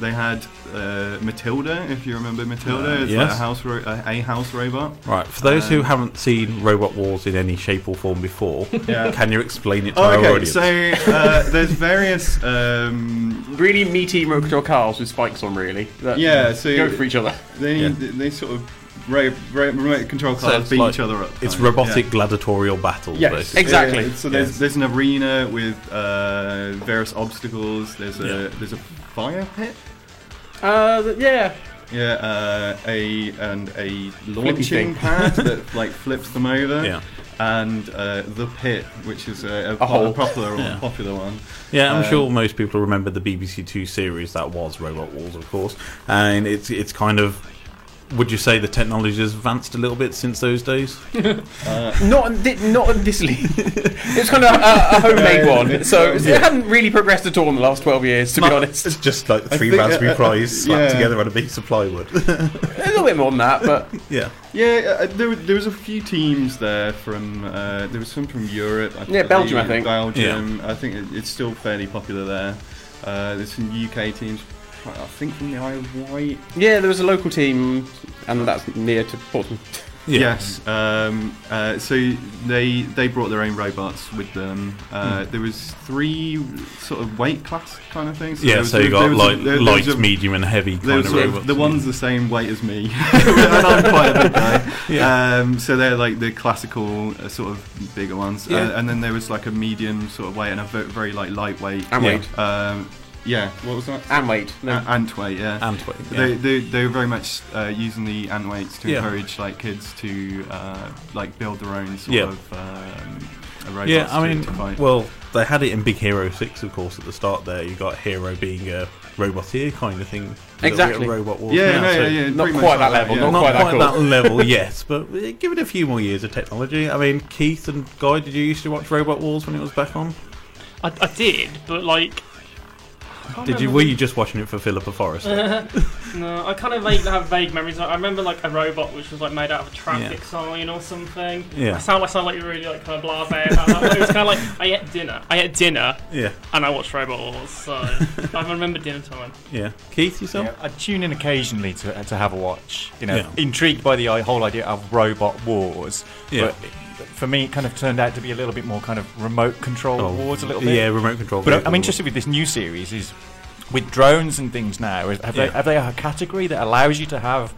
they had uh, Matilda, if you remember Matilda. Uh, it's like a house ro- a, a house robot. Right. For those who Um, haven't seen Robot Wars in any shape or form before, Yeah. can you explain it to Oh, our okay. audience? So uh, there's various. Um, Really meaty remote control cars with spikes on, really. that yeah, so go for each other. They Yeah. they sort of ro- ro- remote control cars it's beat like- each other up. It's kind of, robotic yeah. gladiatorial battles. Yes, basically. exactly. Yeah, so there's Yes. there's an arena with uh, various obstacles. There's a Yeah. there's a fire pit. Uh, yeah. Yeah, uh, a and a launching pad that like flips them over. Yeah. And uh, the pit, which is a, a, A hole. popular Yeah. popular one. Yeah, I'm Um, sure most people remember the BBC Two series that was Robot Wars, of course, and it's it's kind of. Would you say the technology has advanced a little bit since those days? Not on thi- not on this league. it's kind of a, a homemade Yeah, one, so it yeah. hadn't really progressed at all in the last twelve years, to be honest. It's just like three think, raspberry uh, uh, slapped yeah. together on a piece of plywood. A little bit more than that, but yeah. Yeah, uh, there, were- there was a few teams there from. Uh, there was some from Europe. I Yeah, Belgium, I think. Belgium. I think it, it's still fairly popular there. Uh, there's some UK teams. I think from the Isle of Wight. yeah, there was a local team, and that's near to Portsmouth. Yeah. Yes. Um, uh, so they they brought their own robots with them. Uh, There was three sort of weight class kind of things. Yeah, was- so you there got was a- there- there light, a- medium, and heavy kind of sort of- robots. the one's the same weight as me, and I'm quite a big guy. Yeah. Um, so they're like the classical uh, sort of bigger ones, Yeah. uh, and then there was like a medium sort of weight and a very, very like lightweight. And Yeah. weight. Um, yeah, what was that? And weight. No. A- ant weight, yeah. and weight. Yeah. They, they, they were very much uh, using the ant weights to Yeah. encourage like kids to uh, like build their own sort Yeah. of um, robots yeah, I to- mean, to fight. well, they had it in Big Hero Six, of course, at the start. There, you got Hero being a roboteer kind of thing. A little bit of Exactly. Robot Wars yeah, now, no, so- yeah, yeah, Not quite that like level, yeah. not Not quite quite, that cool. that level yet, but uh, give it a few more years of technology. I mean, Keith and Guy, did you used to watch Robot Wars when it was back on? I, I did, but like. I can't Did you? Were you just watching it for Philippa Forrest? no, I kind of vaguely have vague memories. I remember like a robot which was like made out of a traffic Yeah. sign or something. Yeah. I sound, I sound like you're really like kind of blasé about that. It was kind of like I ate dinner. I ate dinner yeah, and I watched Robot Wars. So I remember dinner time. yeah. Keith, yourself? Yeah, I tune in occasionally to, to have a watch. You know, Yeah. intrigued by the i- whole idea of robot wars. Yeah. But for me, it kind of turned out to be a little bit more kind of remote control Oh, wars a little bit. Yeah, remote control. But I- I'm interested with this new series is with drones and things now. is- Have, they, Yeah. have they a category that allows you to have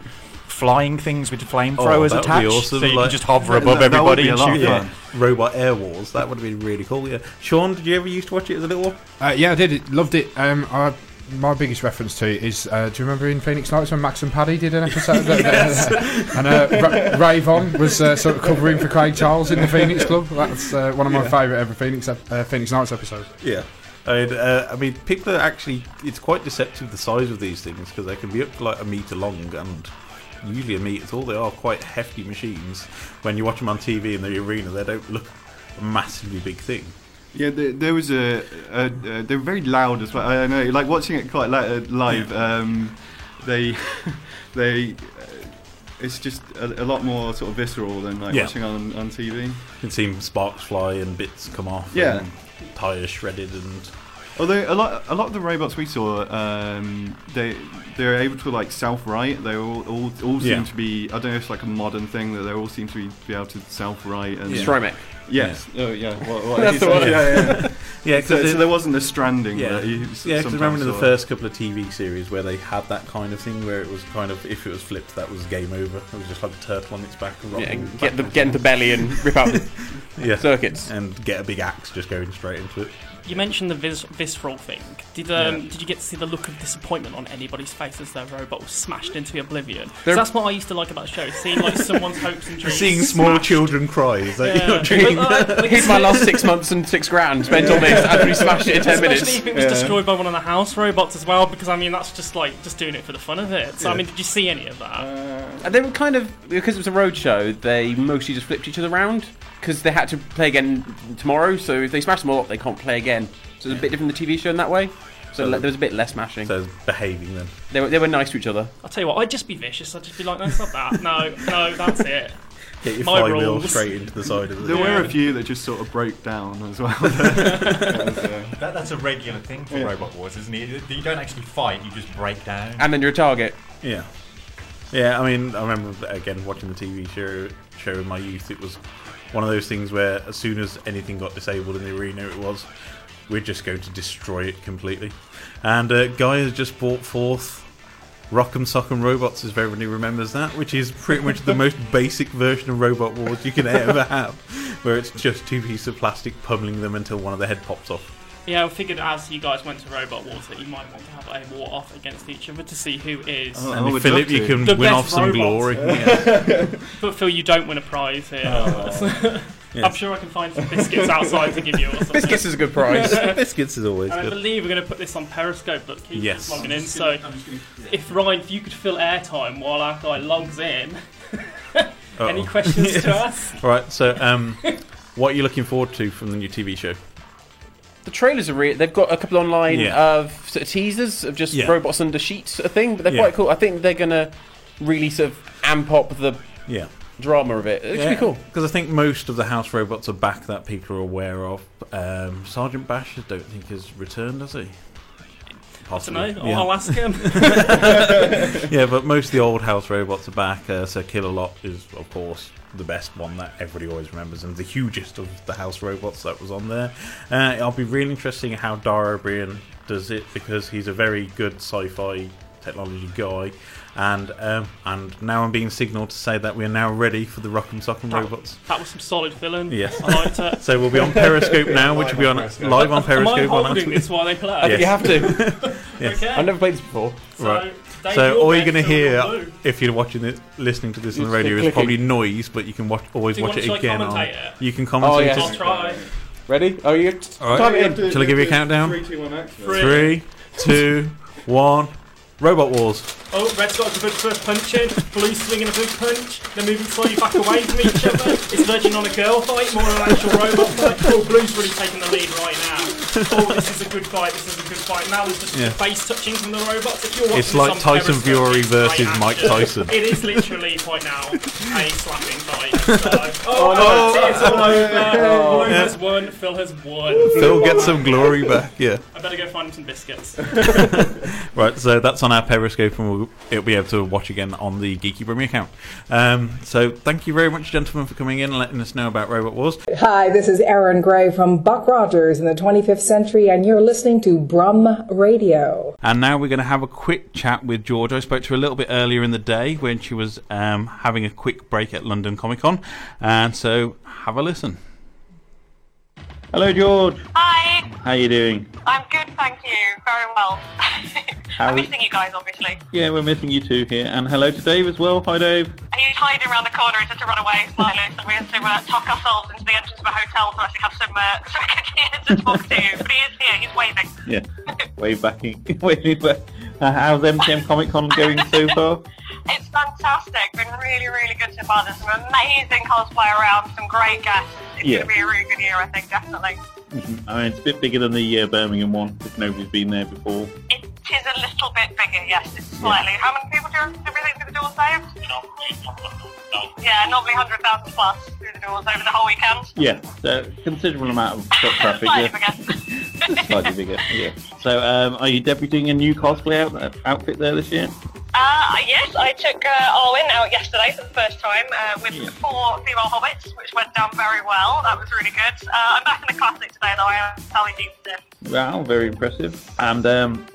flying things with Oh, flamethrowers that would attached, be awesome. so you like- can just hover That- above that- that would everybody be a and lot shoot of them? fun. Robot Air Wars. That would have been really cool. Yeah. Sean, did you ever used to watch it as a little one? Uh, yeah, I did. It, loved it. Um, I, my biggest reference to it is uh, do you remember in Phoenix Nights when Max and Paddy did an episode? that- and uh, Ra- Ray Von was uh, sort of covering for Craig Charles in the Phoenix Club. That's uh, one of my Yeah. favourite ever Phoenix ep- uh, Phoenix Nights episodes. Yeah. I mean, uh, I mean, people are actually. It's quite deceptive the size of these things because they can be up to like a meter long and usually a meter tall. They are quite hefty machines. When you watch them on TV in the arena, they don't look a massively big thing. Yeah, there, there was a, a, a. They're very loud as well. I know, like watching it quite li- uh, live. Um, they, they. Uh, it's just a, a lot more sort of visceral than like Yeah. watching on on TV. You can see sparks fly and bits come off. Yeah. And tires shredded and. Although a lot, a lot of the robots we saw, um, they they're able to like self-right. They all all, all seem Yeah. to be. I don't know if it's like a modern thing that they all seem to be, be able to self-right and Yeah. Strymec. Yes. Oh, yeah. What, what That's the said, one. Yeah, yeah. Yeah, so, 'cause so it- there wasn't a stranding. Yeah, that yeah. s- remember in the first couple of TV series where they had that kind of thing where it was kind of if it was flipped, that was game over. It was just like a turtle on its back. and Yeah, rocking get the backwards. get into belly and rip out the yeah. circuits. and get a big axe just going straight into it. You mentioned the vis- visceral thing. Did um, Yeah. did you get to see the look of disappointment on anybody's face as their robot was smashed into oblivion? There- that's what I used to like about the show, seeing like someone's hopes and dreams. Seeing small children cry is that Yeah. your dream? But, like, like, Here's my last six months and six grand spent on this after we smashed it in ten Especially minutes. if it was destroyed by one of the house robots as well, because I mean that's just like just doing it for the fun of it. So I mean, did you see any of that? And they were kind of because it was a road show. They mostly just flipped each other around because they had to play again tomorrow. So if they smash them all up, they can't play again. So it's a bit different than the TV show in that way. So, So- le- there was a bit less smashing. So it's behaving then. They were they were nice to each other. I'll tell you what, I'd just be vicious. I'd just be like, no, not that. No, no, that's it. Get your My flywheel rules. straight into the side of the. There it. were a few that just sort of broke down as well. That, that's a regular thing for Yeah. Robot Wars, isn't it? You don't actually fight, you just break down. And then you're a target. Yeah. Yeah, I mean, I remember again watching the TV show show in my youth. It was one of those things where as soon as anything got disabled in the arena, it was we're just going to destroy it completely. And uh, Guy has just brought forth Rock'em Sock'em Robots, as everybody remembers that, which is pretty much the most basic version of Robot Wars you can ever have, where it's just two pieces of plastic pummeling them until one of the head pops off. Yeah, I figured as you guys went to Robot Wars that you might want to have a war off against each other to see who is. Oh, And I if Philip, you can the win best off some robot. glory. Yeah. but Phil, you don't win a prize here. Oh. I'm sure I can find some biscuits outside to give you. Or something. Biscuits is a good prize. Biscuits is always And I good. believe we're going to put this on Periscope, but keep Yes. logging in. So, if Ryan, if you could fill airtime while our guy logs in, any Uh-oh. questions to Yes. us? All right. So, um, what are you looking forward to from the new TV show? The trailers are real. they've got a couple online Yeah. of sort of teasers of just Yeah. robots under sheets sort of thing, but they're Yeah. quite cool. I think they're gonna really sort of amp up the Yeah. drama of it. It should be cool. Because I think most of the house robots are back that people are aware of. Um, Sergeant Bash, I don't think has returned, has he? I don't know. Possibly, yeah. I'll ask him. yeah, but most of the old house robots are back. Uh, so Killalot is, of course, the best one that everybody always remembers and the hugest of the house robots that was on there. Uh, I'll be really interesting how Dara Ó Briain does it because he's a very good sci-fi technology guy. And um, and now I'm being signalled to say that we are now ready for the Rock'em Sock'em That- robots. That was some solid filling. Yes. I liked it. So we'll be on Periscope now, which will be on live on Periscope. Am I holding this while they play? I think you have to. Yes. Okay. I've never played this before. Right. Dave, So you're all you're going to hear, if you're watching it, listening to this on the radio, is probably noise, but you can watch, always Do you watch want- it shall again. On, it? you can Oh, commentate yes. I'll it. try. Ready? Oh, you All right. time it in. Shall I give you a countdown? Three, two, one, action. Three, two, one. Robot Wars. Oh, red's got a good first punch in. Blue's swinging a big punch. They're moving slowly back away from each other. It's verging on a girl fight, more of an actual robot fight. Oh, Blue's really taking the lead right now. Oh, this is a good fight. This is a good fight. Now there's just Yeah. face touching from the robots. If you're watching It's like this Tyson Fury it's great versus Mike action. Tyson. It is literally right now a slapping fight. So, Oh, oh, no. no. it's all over. Oh. Blue Yeah. has won. Phil has won. Phil gets some glory back. Yeah. I better go find him some biscuits. Right, so that's on our Periscope, and we'll, it'll be able to watch again on the Geeky Brummy account. Um, so thank you very much, gentlemen, for coming in and letting us know about Robot Wars. Hi, this is Erin Gray from Buck Rogers in the 25th Century, and you're listening to Brum Radio. And now we're going to have a quick chat with George. I spoke to her a little bit earlier in the day when she was um, having a quick break at London Comic Con. And so have a listen. Hello, George. Hi, How are you doing? I'm good, thank you. Very well. How I'm missing you guys, obviously. Yeah, we're missing you too here. And hello to Dave as well. Hi, Dave. He's hiding around the corner, he's had to run away slightly, so we have to uh, tuck ourselves into the entrance of a hotel to actually have some, uh, so we can get to talk to. But he is here, he's waving. Yeah. Wave backing. Waving back. Uh, how's MCM Comic Con going so far? It's fantastic, been really, really good so far. There's some amazing cosplay around, some great guests. It's Yeah. going to be a really good year, I think, definitely. Mhm. I mean, it's a bit bigger than the uh, Birmingham one, if nobody's been there before. It is a little bit bigger, yes, it's slightly. How many people do you, do we think through the doors, Dave? Yeah, normally 100,000 plus through the doors over the whole weekend. Yeah, so considerable amount of foot traffic. Slightly yeah. bigger. Slightly bigger, yeah. So, um, are you debuting a new cosplay out, outfit there this year? Uh, Uh, yes, I took uh, Arwen out yesterday for the first time uh, with four female hobbits, which went down very well. That was really good. Uh, I'm back in the classic today, though. I am Sally Jupiter. Wow, very impressive. And um,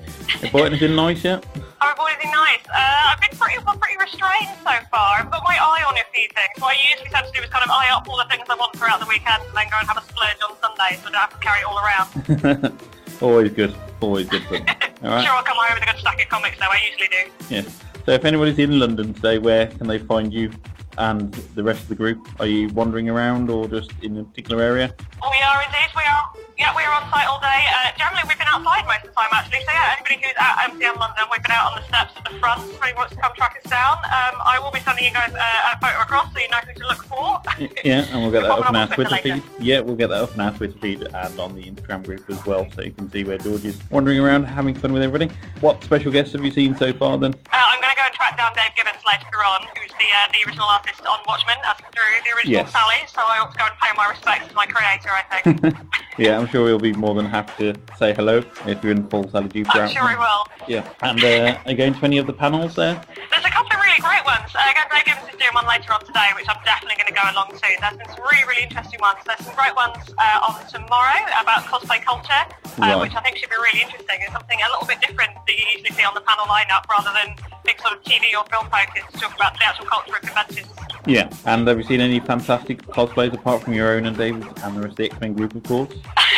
you bought anything nice yet? Have I bought anything nice? Uh, I've been pretty, well, pretty restrained so far. I've got my eye on a few things. What I usually tend to do is kind of eye up all the things I want throughout the weekend and then go and have a splurge on Sunday so I don't have to carry it all around. Always good. Always good. All right. Sure, I'll come home with a good stack of comics, though. I usually do. Yeah. So if anybody's in London today, where can they find you and the rest of the group? Are you wandering around or just in a particular area? We are indeed. We are. Yeah, we are on site all day. Uh, generally, we've been outside most of the time, actually. So yeah, anybody who's at MCM London, we've been out on the steps at the front. If anyone to come track us down, um, I will be sending you guys uh, a photo across so you know who to look for. Yeah, and we'll get that up on our Twitter Twitter feed. Yeah, we'll get that up on our Twitter feed and on the Instagram group as well, so you can see where George is wandering around having fun with everybody. What special guests have you seen so far then? Uh, I'm going to go and track down Dave Gibbons later on, who's the uh, the original artist on Watchmen, as through the original Yes. Sally. So I ought to go and pay my respects to my creator. I think. Yeah, I'm sure he'll be more than happy to say hello if you're in full Sally Jupiter I'm sure he will. Yeah, and uh, are you going to any of the panels there? There's a couple of really great ones. Uh, Dave Gibbons is doing one later on today, which I'm definitely going to go along to. There's been some really, really interesting ones. There's some great ones uh, on tomorrow about cosplay culture, uh, Right. which I think should be really interesting. It's something a little bit different that you usually see on the panel lineup, rather than big sort of TV or film focus to talk about the actual culture of conventions. Yeah, and have you seen any fantastic cosplays apart from your own and David's and the rest of the X-Men group, of course?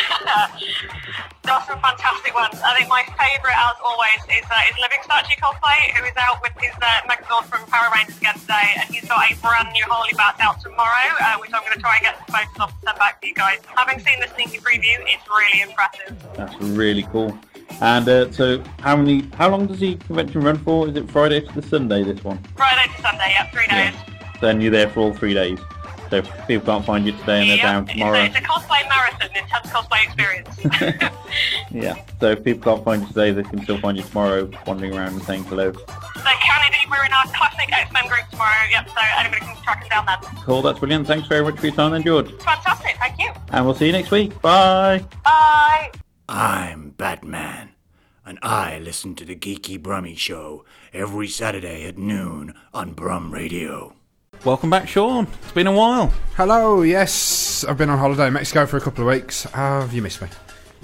There are some fantastic ones. I think my favourite, as always, is, uh, is Living Statue Cosplay, who is out with his uh, Megazord from Power Rangers again today, and he's got a brand new Holy Bat out tomorrow, uh, which I'm going to try and get some photos of and send back to you guys. Having seen the sneaky preview, it's really impressive. That's really cool. And uh, so, how many? How long does the convention run for? Is it Friday to the Sunday? This one. Friday to Sunday, yeah, three days. Then you're there for all three days. So people can't find you today and they're down It's a, tomorrow. it's a cosplay marathon, intense cosplay experience. Yeah. So if people can't find you today, they can still find you tomorrow, wandering around and saying hello. they can indeed. We're in our classic X-Men group tomorrow, yep, so anybody can track us down then. Cool. That's brilliant. Thanks very much for your time, then, George. Fantastic, thank you. And we'll see you next week. Bye. Bye. I'm Batman, and I listen to the Geeky Brummy Show every Saturday at noon on Brum Radio. Welcome back, Sean. It's been a while. Hello, yes. I've been on holiday in Mexico for a couple of weeks. Have you missed me?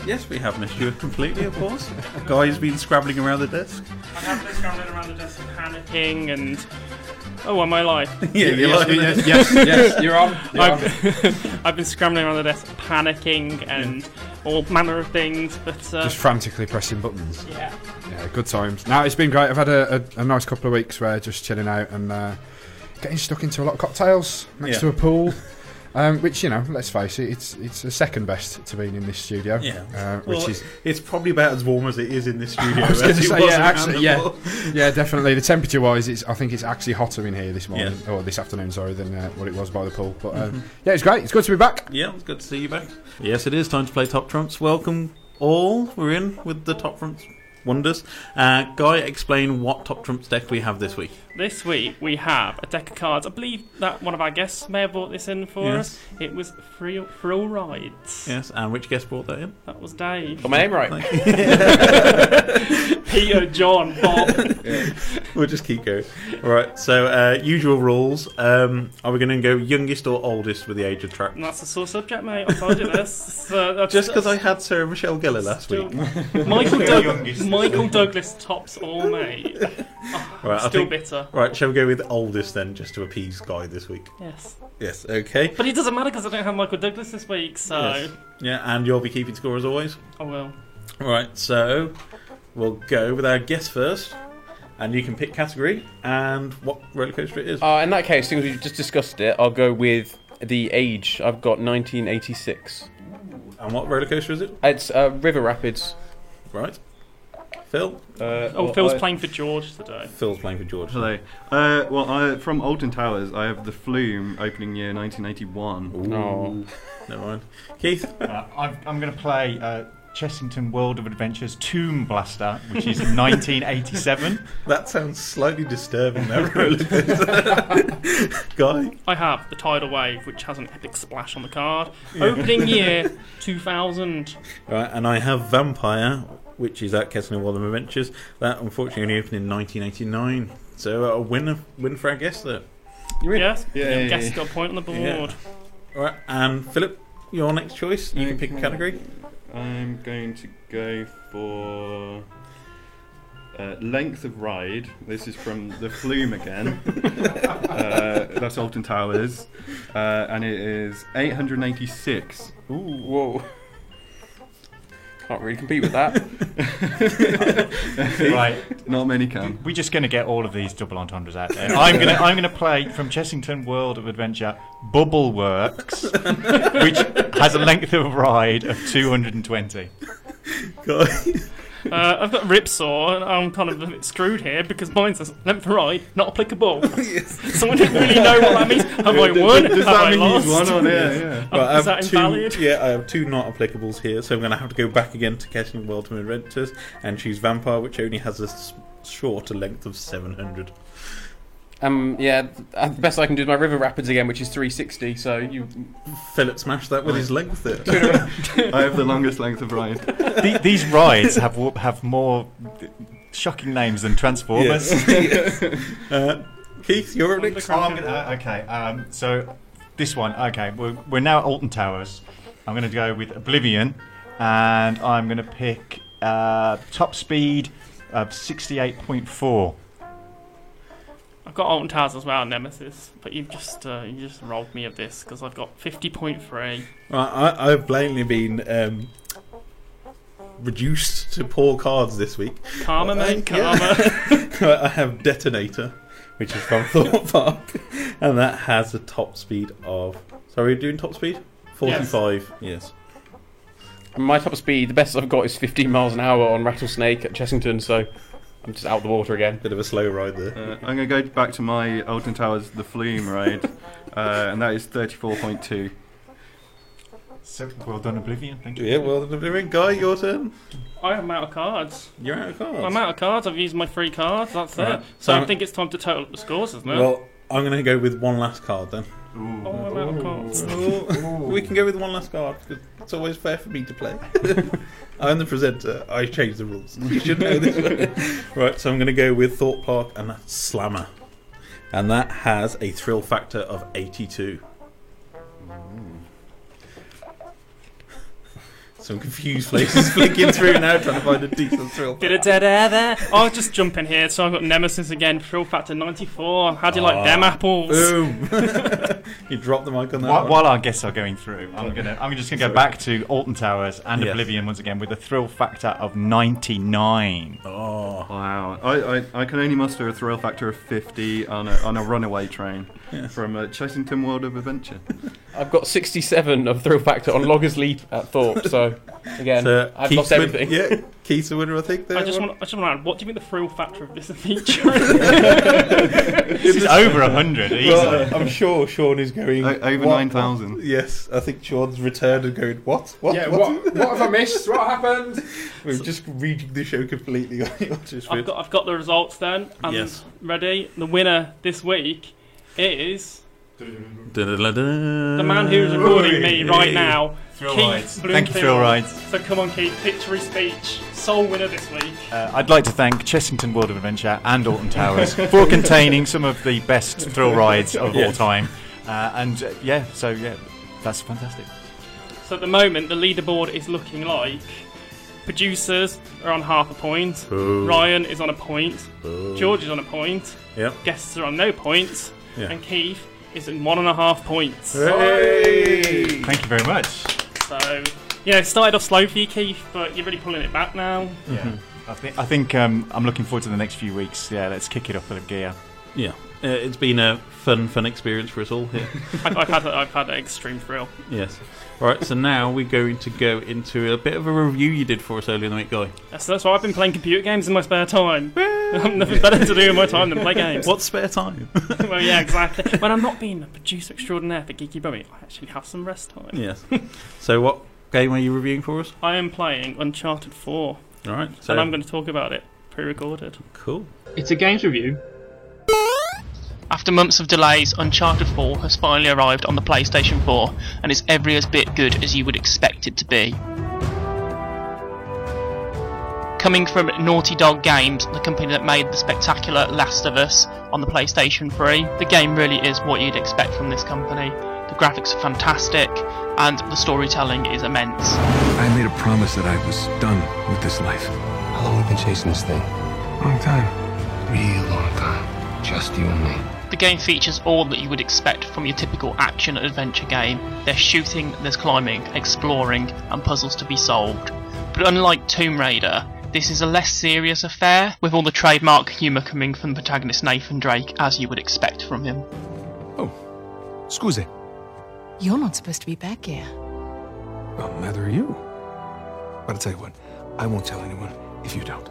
Yes, we have missed you completely, of course. Guy's been scrabbling around the desk. I have been scrambling around the desk panicking and. Oh, am I live? Yeah, you're Yes, live. yes, yes, yes, you're on, you're I've, I've been scrambling around the desk, panicking and all manner of things, but. Uh, Just frantically pressing buttons. Yeah. Yeah, good times. Now it's been great. I've had a, a, a nice couple of weeks where just chilling out and uh, getting stuck into a lot of cocktails next Yeah. to a pool. Um, which you know, let's face it, it's it's the second best to being in this studio. Yeah. uh, which Well, is it's probably about as warm as it is in this studio. I was as going to it say, yeah, actually, yeah, yeah, definitely. The temperature wise, it's I think it's actually hotter in here this morning Yeah. or this afternoon, sorry, than uh, what it was by the pool. But uh, Mhm. yeah, it's great. It's good to be back. Yeah, it's good to see you back. Yes, it is time to play Top Trumps. Welcome all. We're in with the Top Trumps wonders. Uh, Guy, explain what Top Trumps deck we have this week. This week we have a deck of cards. I believe that one of our guests may have brought this in for Yes. us. It was Thrill, Thrill Rides. Yes, and which guest brought that in? That was Dave. Got my name right. Peter, John, Bob. We'll just keep going. All right. So, uh, usual rules. Um, are we going to go youngest or oldest with the age of track? That's the sore subject, mate. I told you this. It's, uh, that's- Just because I had Sarah Michelle Gellar last Still- week. Michael, Doug- Michael Douglas tops all, mate. Right, I Still think- bitter. Right, shall we go with oldest then, just to appease Guy this week? Yes. Yes. Okay. But it doesn't matter because I don't have Michael Douglas this week, so Yes. Yeah, and you'll be keeping score as always. I will. All right. So we'll go with our guess first, and you can pick category and what roller coaster it is. Uh, in that case, since we just discussed it, I'll go with the age. I've got 1986. And what roller coaster is it? It's uh, River Rapids. Right. Phil? Uh, Oh, well, Phil's I- playing for George today. Phil's playing for George. Hello. Uh, well, I, from Alton Towers, I have the Flume opening year 1981. Oh. Never mind. Keith? Uh, I've, I'm going to play uh, Chessington World of Adventures Tomb Blaster, which is 1987. That sounds slightly disturbing, that roller coaster. Guy? I have the Tidal Wave, which has an epic splash on the card. Yeah. Opening year 2000. Right, and I have Vampire, which is at Chessington World of Adventures. That unfortunately only opened in 1989. So uh, a win, win for our guest there. Yes, Yeah, yeah, yeah, guest yeah. got a point on the board. Yeah. All right, and Philip, your next choice. You can pick a category. I'm going to go for uh, length of ride. This is from the Flume again. uh, that's Alton Towers, uh, and it is 886. Ooh, whoa. Can't really compete with that. right. Not many can. We're just going to get all of these double entendres out there. I'm going to I'm going to play from Chessington World of Adventure Bubble Works, which has a length of ride of 220. Uh, I've got Ripsaw, and I'm kind of a bit screwed here because mine says length of ride, not applicable. so I don't really know what that means. Have I won? Does Have that I mean lost? he's won or yeah, yeah. Right, I is have that two, invalid? Yeah, I have two not applicables here, so I'm going to have to go back again to Catching World Wild Adventures and choose Vampire, which only has a s- shorter length of 700. Um, yeah, uh, the best I can do is my River Rapids again, which is 360. So you, Philip smashed that with his length there. I have the longest length of ride. The- these rides have have more shocking names than Transformers. Yes. uh, Keith, you're next. Oh, I'm gonna, uh, okay, um, so this one, okay, we're, we're now at Alton Towers. I'm going to go with Oblivion, and I'm going to pick uh, top speed of 68.4. I've got Alton Towers as well, Nemesis, but you've just uh, you just robbed me of this because I've got 50.3. Right, I, I've blatantly been um, reduced to poor cards this week. Karma, I- mate, yeah. I have Detonator, which is from Thorpe Park, and that has a top speed of. Sorry, we're doing top speed? 45, yes. and my top speed, the best I've got is 15 miles an hour on Rattlesnake at Chessington. So I'm just out the water again. Bit of a slow ride there. Uh, I'm going to go back to my Alton Towers, the Flume ride, uh, and that is 34.2. So, well done, Oblivion. Thank you. Yeah, well done, Oblivion. Guy, your turn. I am out of cards. You're out of cards. I'm out of cards. I've used my three cards. That's Right, it. So, so- I think it's time to total up the scores, isn't it? Well, I'm going to go with one last card then. Oh, I'm out of cards. we can go with one last card because it's always fair for me to play. I'm the presenter. I change the rules. You should know this. right, so I'm going to go with Thorpe Park and that's Slammer, and that has a thrill factor of 82. Some confused faces flicking through now, trying to find a decent thrill. Bit of dead air there. I'll just jump in here. So I've got Nemesis again, Thrill Factor 94. How do you like Ah, them apples? Boom! you dropped the mic on that. While, one. while our guests are going through, I'm gonna I'm just gonna go Sorry. back to Alton Towers and Yes. Oblivion once again with a thrill factor of 99. Oh wow! I, I, I can only muster a thrill factor of 50 on a on a runaway train from uh, Chessington World of Adventure. I've got 67 of thrill factor on Loggers Leap at Thorpe. So again, So, I've Keith's lost win- everything. Yeah, Keith's the winner, I think. There, I just want, I just want to add, what do you think the thrill factor of this feature This is over 100 easily. Well, I'm sure Sean is going O- over what- 9,000. Yes, I think Sean's returned and going what? What? Yeah, what, what have I missed? What happened? We're just reading the show completely. I've got, I've got the results then. I'm Yes. ready. The winner this week is the man who's recording me right now. Thrill Keith Rides. Bloomfield. Thank you, Thrill Rides. So come on, Keith, victory speech. Sole winner this week. Uh, I'd like to thank Chessington World of Adventure and Alton Towers for containing some of the best thrill rides of all time. Uh, and uh, yeah, so yeah, that's fantastic. So at the moment, the leaderboard is looking like producers are on half a point. Boo. Ryan is on a point. Boo. George is on a point. Yep. Guests are on no points. Yeah. And Keith is in one and a half points. Hey! Thank you very much. So, you know, it started off slow for you, Keith, but you're really pulling it back now. Yeah, I think I think um, I'm looking forward to the next few weeks. Yeah, let's kick it up with a gear. Yeah, uh, it's been a fun, fun experience for us all here. I've, I've had, a, I've had an extreme thrill. yes. All right, so now we're going to go into a bit of a review you did for us earlier in the week, Guy. That's, that's why I've been playing computer games in my spare time. I've nothing better to do in my time than play games. What spare time? well, yeah, exactly. When I'm not being a producer extraordinaire for Geeky Brummy, I actually have some rest time. yes. So, what game are you reviewing for us? I am playing Uncharted 4. All right. So, and I'm going to talk about it pre-recorded. Cool. It's a games review. After months of delays, Uncharted 4 has finally arrived on the PlayStation 4 and is every as bit good as you would expect it to be. Coming from Naughty Dog Games, the company that made the spectacular Last of Us on the PlayStation 3, the game really is what you'd expect from this company. The graphics are fantastic, and the storytelling is immense. I made a promise that I was done with this life. How long have you been chasing this thing? Long time. Real long time. Just you and me. The game features all that you would expect from your typical action adventure game. There's shooting, there's climbing, exploring, and puzzles to be solved. But unlike Tomb Raider, this is a less serious affair, with all the trademark humour coming from the protagonist Nathan Drake, as you would expect from him. Oh, scusi. You're not supposed to be back here. Well, neither are you. But I'll tell you what, I won't tell anyone if you don't.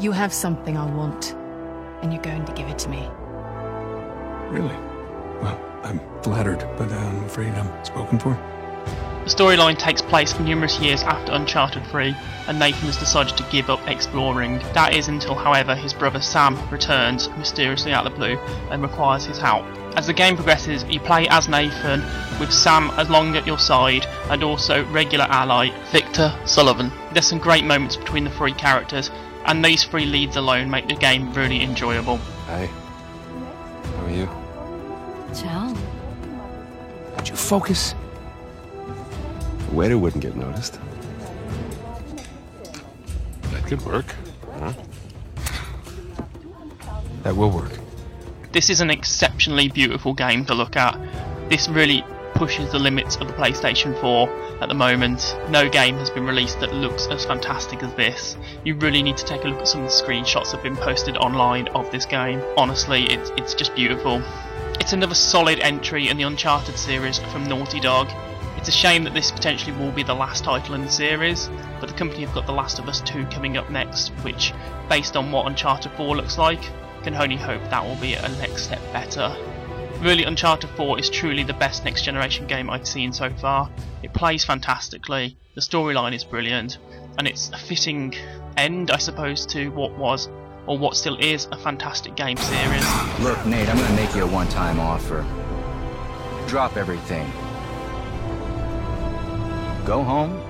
You have something I want, and you're going to give it to me. Really? Well, I'm flattered, but I'm afraid I'm spoken for. The storyline takes place numerous years after Uncharted 3, and Nathan has decided to give up exploring. That is until, however, his brother Sam returns mysteriously out of the blue and requires his help. As the game progresses, you play as Nathan, with Sam along at your side, and also regular ally Victor Sullivan. There's some great moments between the three characters, and these three leads alone make the game really enjoyable. Hi. How are you? Ciao. Would you focus? The waiter wouldn't get noticed. That could work, huh? That will work. This is an exceptionally beautiful game to look at. This really pushes the limits of the PlayStation 4 at the moment. No game has been released that looks as fantastic as this. You really need to take a look at some of the screenshots that have been posted online of this game. Honestly, it's it's just beautiful. It's another solid entry in the Uncharted series from Naughty Dog. It's a shame that this potentially will be the last title in the series, but the company have got The Last of Us 2 coming up next, which, based on what Uncharted 4 looks like, can only hope that will be a next step better. Really, Uncharted 4 is truly the best next generation game I've seen so far. It plays fantastically, the storyline is brilliant, and it's a fitting end, I suppose, to what was, or what still is, a fantastic game series. Look, Nate, I'm gonna make you a one time offer. Drop everything. Go home.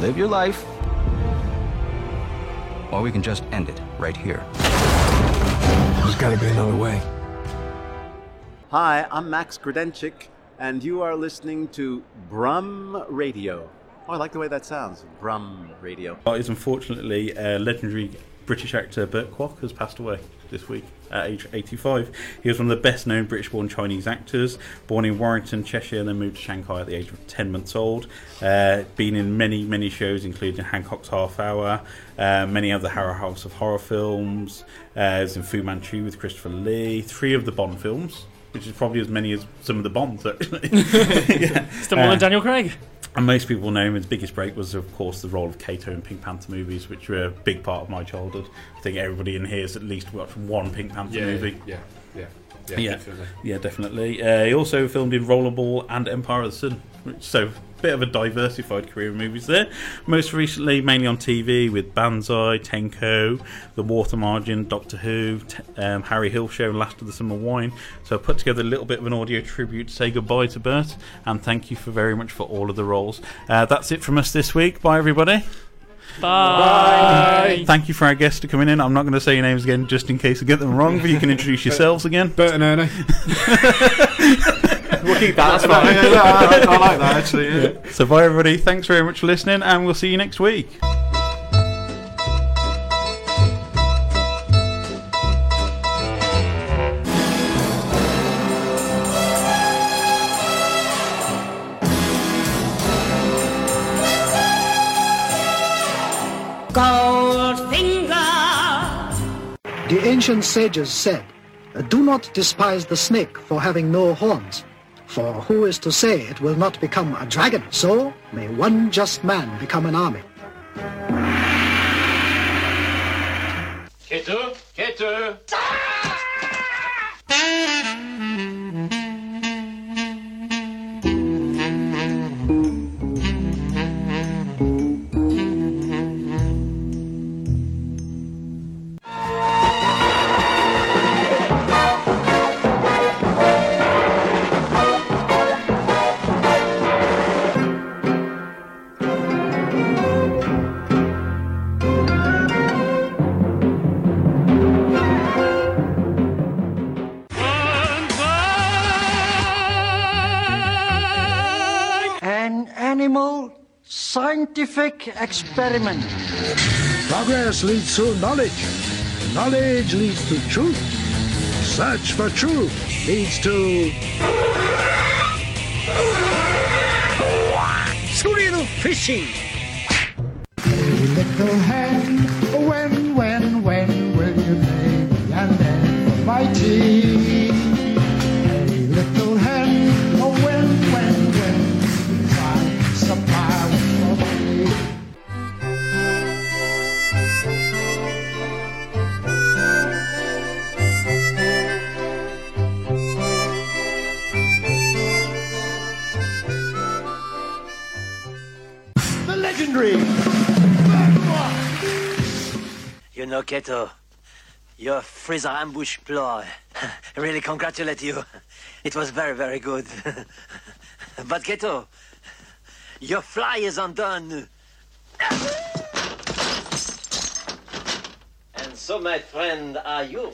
Live your life. Or we can just end it right here. There's gotta be another way. Hi, I'm Max Grodénchik, and you are listening to Brum Radio. Oh, I like the way that sounds. Brum Radio. Well, is unfortunately uh, legendary British actor Burt Kwouk has passed away this week at age 85. He was one of the best known British born Chinese actors, born in Warrington, Cheshire, and then moved to Shanghai at the age of 10 months old. Uh, been in many, many shows, including Hancock's Half Hour, uh, many other Hammer House of Horror films, uh, was in Fu Manchu with Christopher Lee, three of the Bond films. Which is probably as many as some of the Bonds, actually. yeah. Still more than Daniel Craig. And most people know him. His biggest break was, of course, the role of Cato in Pink Panther movies, which were a big part of my childhood. I think everybody in here has at least watched one Pink Panther Yeah, movie. yeah, yeah, yeah, yeah, definitely. yeah, definitely. Uh, he also filmed in Rollerball and Empire of the Sun, which, so bit of a diversified career in movies there. Most recently, mainly on TV with Banzai, Tenko, The Water Margin, Doctor Who, t- um, Harry Hill Show, and Last of the Summer Wine. So I put together a little bit of an audio tribute to say goodbye to Burt, and thank you for very much for all of the roles. Uh, that's it from us this week. Bye, everybody. Bye. Thank you for our guests for coming in. I'm not going to say your names again just in case I get them wrong, but you can introduce yourselves again. Bert and Ernie. we'll keep that, that's fine. Yeah, yeah, I- I like that, actually, yeah. So, bye, everybody. Thanks very much for listening, and we'll see you next week. Goldfinger! The ancient sages said, Do not despise the snake for having no horns, for who is to say it will not become a dragon? So may one just man become an army. Ketu, Ketu. Scientific experiment. Progress leads to knowledge. Knowledge leads to truth. Search for truth leads to. Surreal fishing. Little hen, when, when, when will you lay me and for my tea? Cato, your freezer ambush ploy. Really congratulate you. It was very, very good. but Cato, your fly is undone. and so, my friend, are you?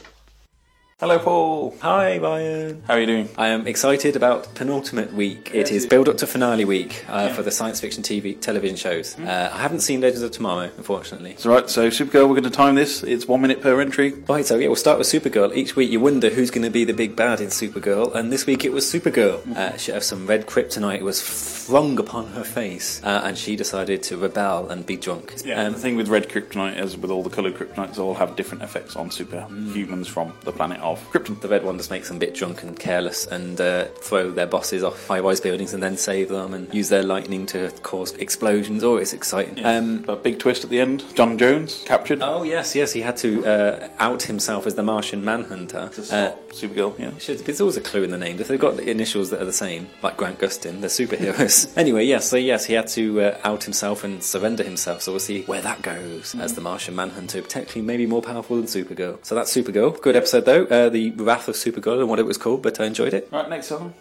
Hello, Paul. Hi, Ryan. How are you doing? I am excited about penultimate week. It is build up to finale week uh, for the science fiction TV television shows. Uh, I haven't seen Legends of Tomorrow, unfortunately. That's right. So, Supergirl, we're going to time this. It's one minute per entry. Right, so yeah, we'll start with Supergirl. Each week you wonder who's going to be the big bad in Supergirl, and this week it was Supergirl. Uh, she had some red kryptonite was flung upon her face, uh, and she decided to rebel and be drunk. Yeah, Um, the thing with red kryptonite, as with all the coloured kryptonites, they all have different effects on superhumans from the planet of Krypton. The red one just makes them a bit drunk and careless and uh, throw their bosses off high-rise buildings and then save them and use their lightning to cause explosions. Oh, it's exciting. Um, But big twist at the end. John Jones captured. Oh yes, yes, he had to uh, out himself as the Martian Manhunter. Uh, Supergirl, yeah. should, there's always a clue in the name. If they've got the initials that are the same, like Grant Gustin, they're superheroes. anyway, yes, so yes, he had to uh, out himself and surrender himself. So we'll see where that goes as the Martian Manhunter, potentially maybe more powerful than Supergirl. So that's Supergirl. Good episode though. Uh, the Wrath of Supergirl and what it was called, but I enjoyed it. Right, next one.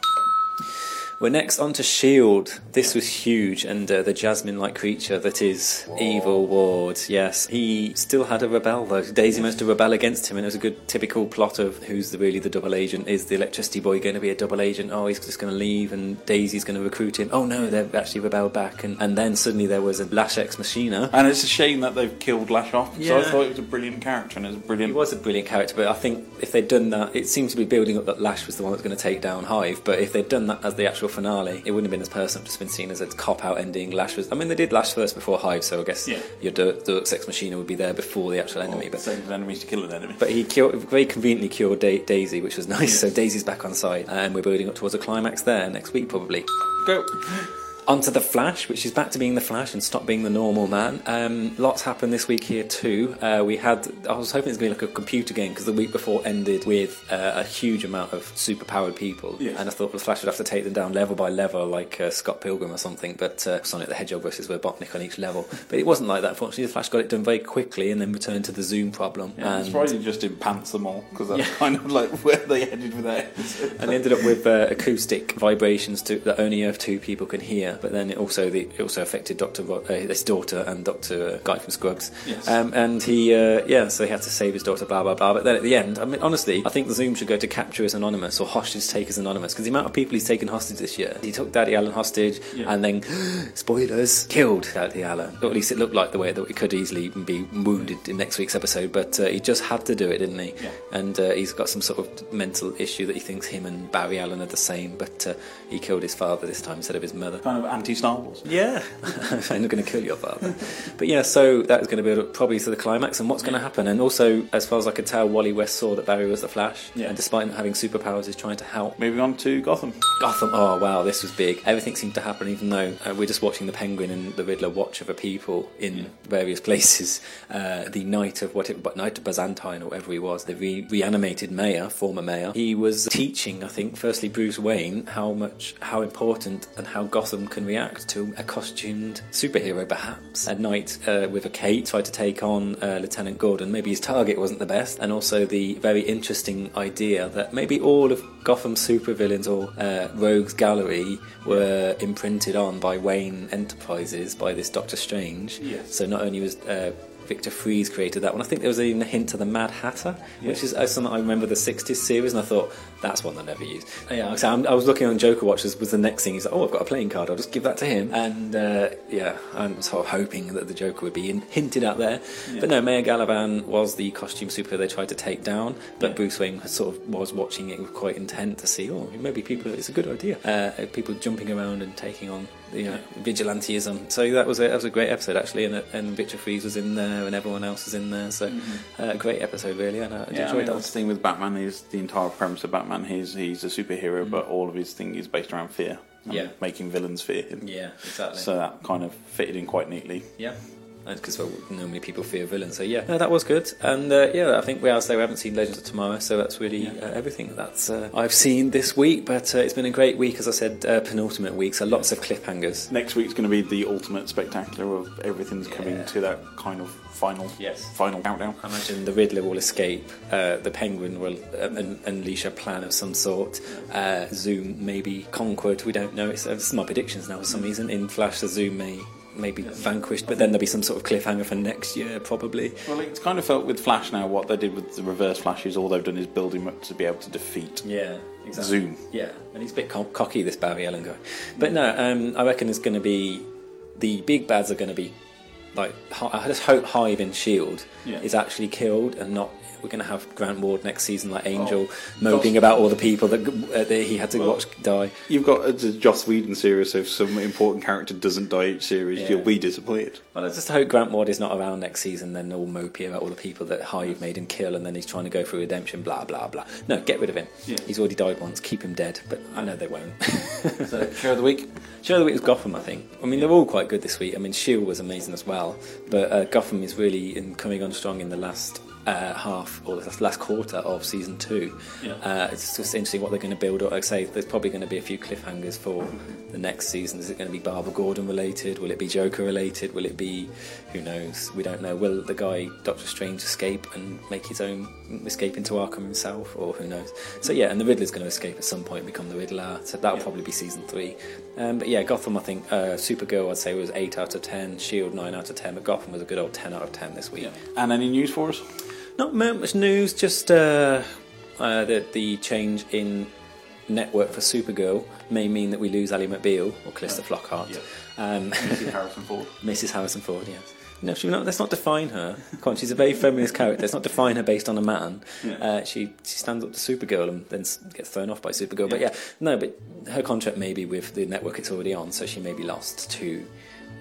We're next on to S.H.I.E.L.D. This was huge, and uh, the jasmine like creature that is Evil Ward, yes. He still had a rebel, though. Daisy managed to rebel against him, and it was a good typical plot of who's the, really the double agent. Is the electricity boy going to be a double agent? Oh, he's just going to leave, and Daisy's going to recruit him. Oh, no, they've actually rebelled back. And, and then suddenly there was a Lash Ex Machina. And it's a shame that they've killed Lash off. So I thought it was a brilliant character and it was brilliant. He was a brilliant character, but I think if they'd done that, it seemed to be building up that Lash was the one that was going to take down Hive. But if they'd done that as the actual finale, it wouldn't have been as personal. Just been seen as a cop out ending. Lash was. I mean, they did Lash first before Hive, so I guess Yeah. your Du- Deus Ex Machina would be there before the actual enemy. But Save enemies to kill an enemy. but he cured, very conveniently cured da- Daisy, which was nice. So Daisy's back on side, and we're building up towards a climax there next week, probably. Go. Onto the Flash, which is back to being the Flash and stop being the normal man. Um, lots happened this week here too. Uh, we had, I was hoping it was going to be like a computer game because the week before ended with uh, a huge amount of superpowered people, Yes. and I thought the Flash would have to take them down level by level, like uh, Scott Pilgrim or something. But uh, Sonic the Hedgehog versus Robotnik on each level. But it wasn't like that. Fortunately, the Flash got it done very quickly and then returned to the Zoom problem. Yeah, I'm and you just didn't pants them all because that's Yeah. kind of like where they headed with that. and they ended up with uh, acoustic vibrations to, that only Earth Two people can hear. But then it also the, it also affected Doctor Ro- uh, his daughter and Doctor Guy from Scrubs. Yes. Um, and he uh, yeah, so he had to save his daughter. Blah blah blah. But then at the end, I mean, honestly, I think the Zoom should go to capture as anonymous or hostage take as anonymous because the amount of people he's taken hostage this year. He took Daddy Allen hostage Yeah. and then spoilers killed Daddy Allen. Or at least it looked like the way that it could easily be wounded in next week's episode. But uh, he just had to do it, didn't he? Yeah. and uh, he's got some sort of mental issue that he thinks him and Barry Allen are the same, but uh, he killed his father this time instead of his mother. Kind of anti-Star Wars. Yeah, I'm not going to kill your father. but yeah, so that is going to be probably to the climax and what's going to happen. And also, as far as I could tell, Wally West saw that Barry was the Flash, Yeah. and despite not having superpowers, is trying to help. Moving on to Gotham. Gotham. Oh wow, this was big. Everything seemed to happen, even though uh, we're just watching the Penguin and the Riddler watch over people in various places. Uh, the night of what it, night of Byzantine or whatever he was, the re- reanimated mayor, former mayor. He was teaching, I think, firstly Bruce Wayne how much, how important and how Gotham can react to a costumed superhero, perhaps. At night, uh, with a cape, tried to take on uh, Lieutenant Gordon. Maybe his target wasn't the best, and also the very interesting idea that maybe all of Gotham's supervillains or uh, Rogues Gallery were imprinted on by Wayne Enterprises by this Doctor Strange. Yes. So not only was uh, Victor Fries created that one. I think there was even a hint to the Mad Hatter, which is uh, something I remember the '60s series, and I thought that's one they never used. Yeah, so I was looking on Joker Watchers was the next thing. He's like, oh, I've got a playing card. I'll just give that to him. And uh, yeah, I'm sort of hoping that the Joker would be in, hinted at there. Yeah. But no, Mayor Galavan was the costume superhero they tried to take down, but Bruce Wayne sort of was watching it with quite intent to see, oh, maybe people, it's a good idea. Uh, people jumping around and taking on you know, vigilantism. So that was a, that was a great episode actually, and, and Victor Fries was in there, and everyone else was in there. So uh, great episode really, and I Mm-hmm. Yeah, I enjoyed mean, that. that's the thing with Batman is the entire premise of Batman. He's he's a superhero, but all of his thing is based around fear. and Yeah. making villains fear him. Yeah, exactly. So that kind of fitted in quite neatly. Yeah. Because well, normally people fear villains, so yeah, no, that was good, and uh, yeah, I think we are say we haven't seen Legends of Tomorrow, so that's really uh, everything that's uh, I've seen this week. But uh, it's been a great week, as I said, uh, penultimate week, so lots of cliffhangers. Next week's going to be the ultimate spectacular of everything's coming to that kind of final Yes. final countdown. I imagine the Riddler will escape. Uh, the Penguin will uh, un- unleash a plan of some sort. Uh, Zoom may be conquered. We don't know. It's, uh, is my predictions now for some reason. In Flash, the Zoom may may be vanquished, but then there'll be some sort of cliffhanger for next year, probably. Well, it's kind of felt with Flash now. What they did with the reverse Flash is all they've done is build him up to be able to defeat Yeah, exactly. Zoom. Yeah, and he's a bit co- cocky, this Barry Allen guy. But no, um, I reckon it's going to be the big bads are going to be like I just hope Hive and Shield Yeah. is actually killed and not. We're going to have Grant Ward next season like Angel Oh, moping about all the people that, uh, that he had to Well, watch die. You've got a Joss Whedon series, so if some important character doesn't die each series, Yeah. you'll be disappointed. Well, I just hope Grant Ward is not around next season. Then all mopey about all the people that Hive made him kill, and then he's trying to go through redemption. Blah blah blah. No, get rid of him. Yeah. He's already died once. Keep him dead. But I know they won't. So, show of the week. Show of the week was Gotham, I think. I mean, they're all quite good this week. I mean, Shield was amazing as well, but uh, Gotham is really in, coming on strong in the last uh, half or the last quarter of season two. Yeah. Uh, it's just interesting what they're going to build up. Like I say, there's probably going to be a few cliffhangers for the next season. Is it going to be Barbara Gordon related? Will it be Joker related? Will it be who knows? We don't know. Will the guy Doctor Strange escape and make his own escape into Arkham himself, or who knows? So yeah, and the Riddler's going to escape at some point and become the Riddler. So that'll probably be season three. Um, but yeah, Gotham, I think uh, Supergirl, I'd say was eight out of ten. Shield nine out of ten. But Gotham was a good old ten out of ten this week. And any news for us? Not much news, just uh, uh, that the change in network for Supergirl may mean that we lose Ally McBeal or Calista Flockhart. Um, Mrs. Harrison Ford. Mrs. Harrison Ford, yes. No, she, no, let's not define her. Come on, she's a very feminist character. Let's not define her based on a man. Yeah. Uh, she she stands up to Supergirl and then gets thrown off by Supergirl. But yeah, no, but her contract may be with the network it's already on, so she may be lost to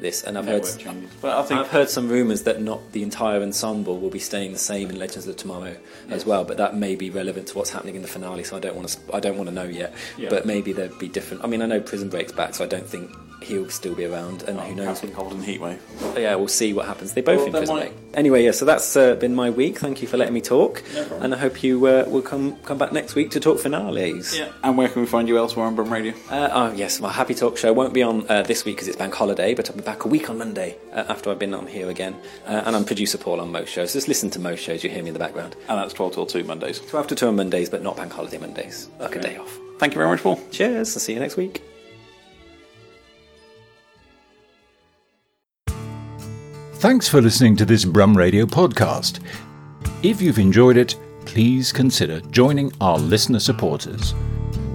this. And I've heard changes. But I think- I've heard some rumours that not the entire ensemble will be staying the same in Legends of Tomorrow as well. But that may be relevant to what's happening in the finale. So I don't want to I don't want to know yet. Yeah. But maybe there'd be different. I mean, I know Prison Break's back, so I don't think he'll still be around. And who knows? Captain Cold and Heatwave. Yeah, we'll see what happens. They're both Well, in might- break. Anyway, yeah, so that's uh, been my week. Thank you for letting me talk. No and I hope you uh, will come come back next week to talk finales. Yeah. And where can we find you elsewhere on Brum Radio? Uh, oh, yes, my Happy Talk show won't be on uh, this week because it's bank holiday, but I'll be back a week on Monday uh, after I've been on here again. Uh, and I'm producer Paul on most shows. Just listen to most shows, you hear me in the background. And that's 12 till 2 Mondays. 12 to 2 on Mondays, but not bank holiday Mondays. Like a day off. Thank you very much, Paul. Cheers, I'll see you next week. Thanks for listening to this Brum Radio podcast. If you've enjoyed it, please consider joining our listener supporters.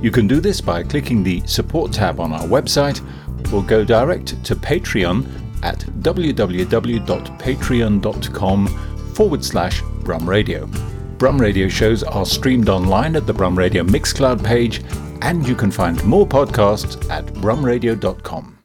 You can do this by clicking the support tab on our website or go direct to Patreon at www.patreon.com forward slash Brum Radio. Brum Radio shows are streamed online at the Brum Radio Mixcloud page, and you can find more podcasts at brumradio.com.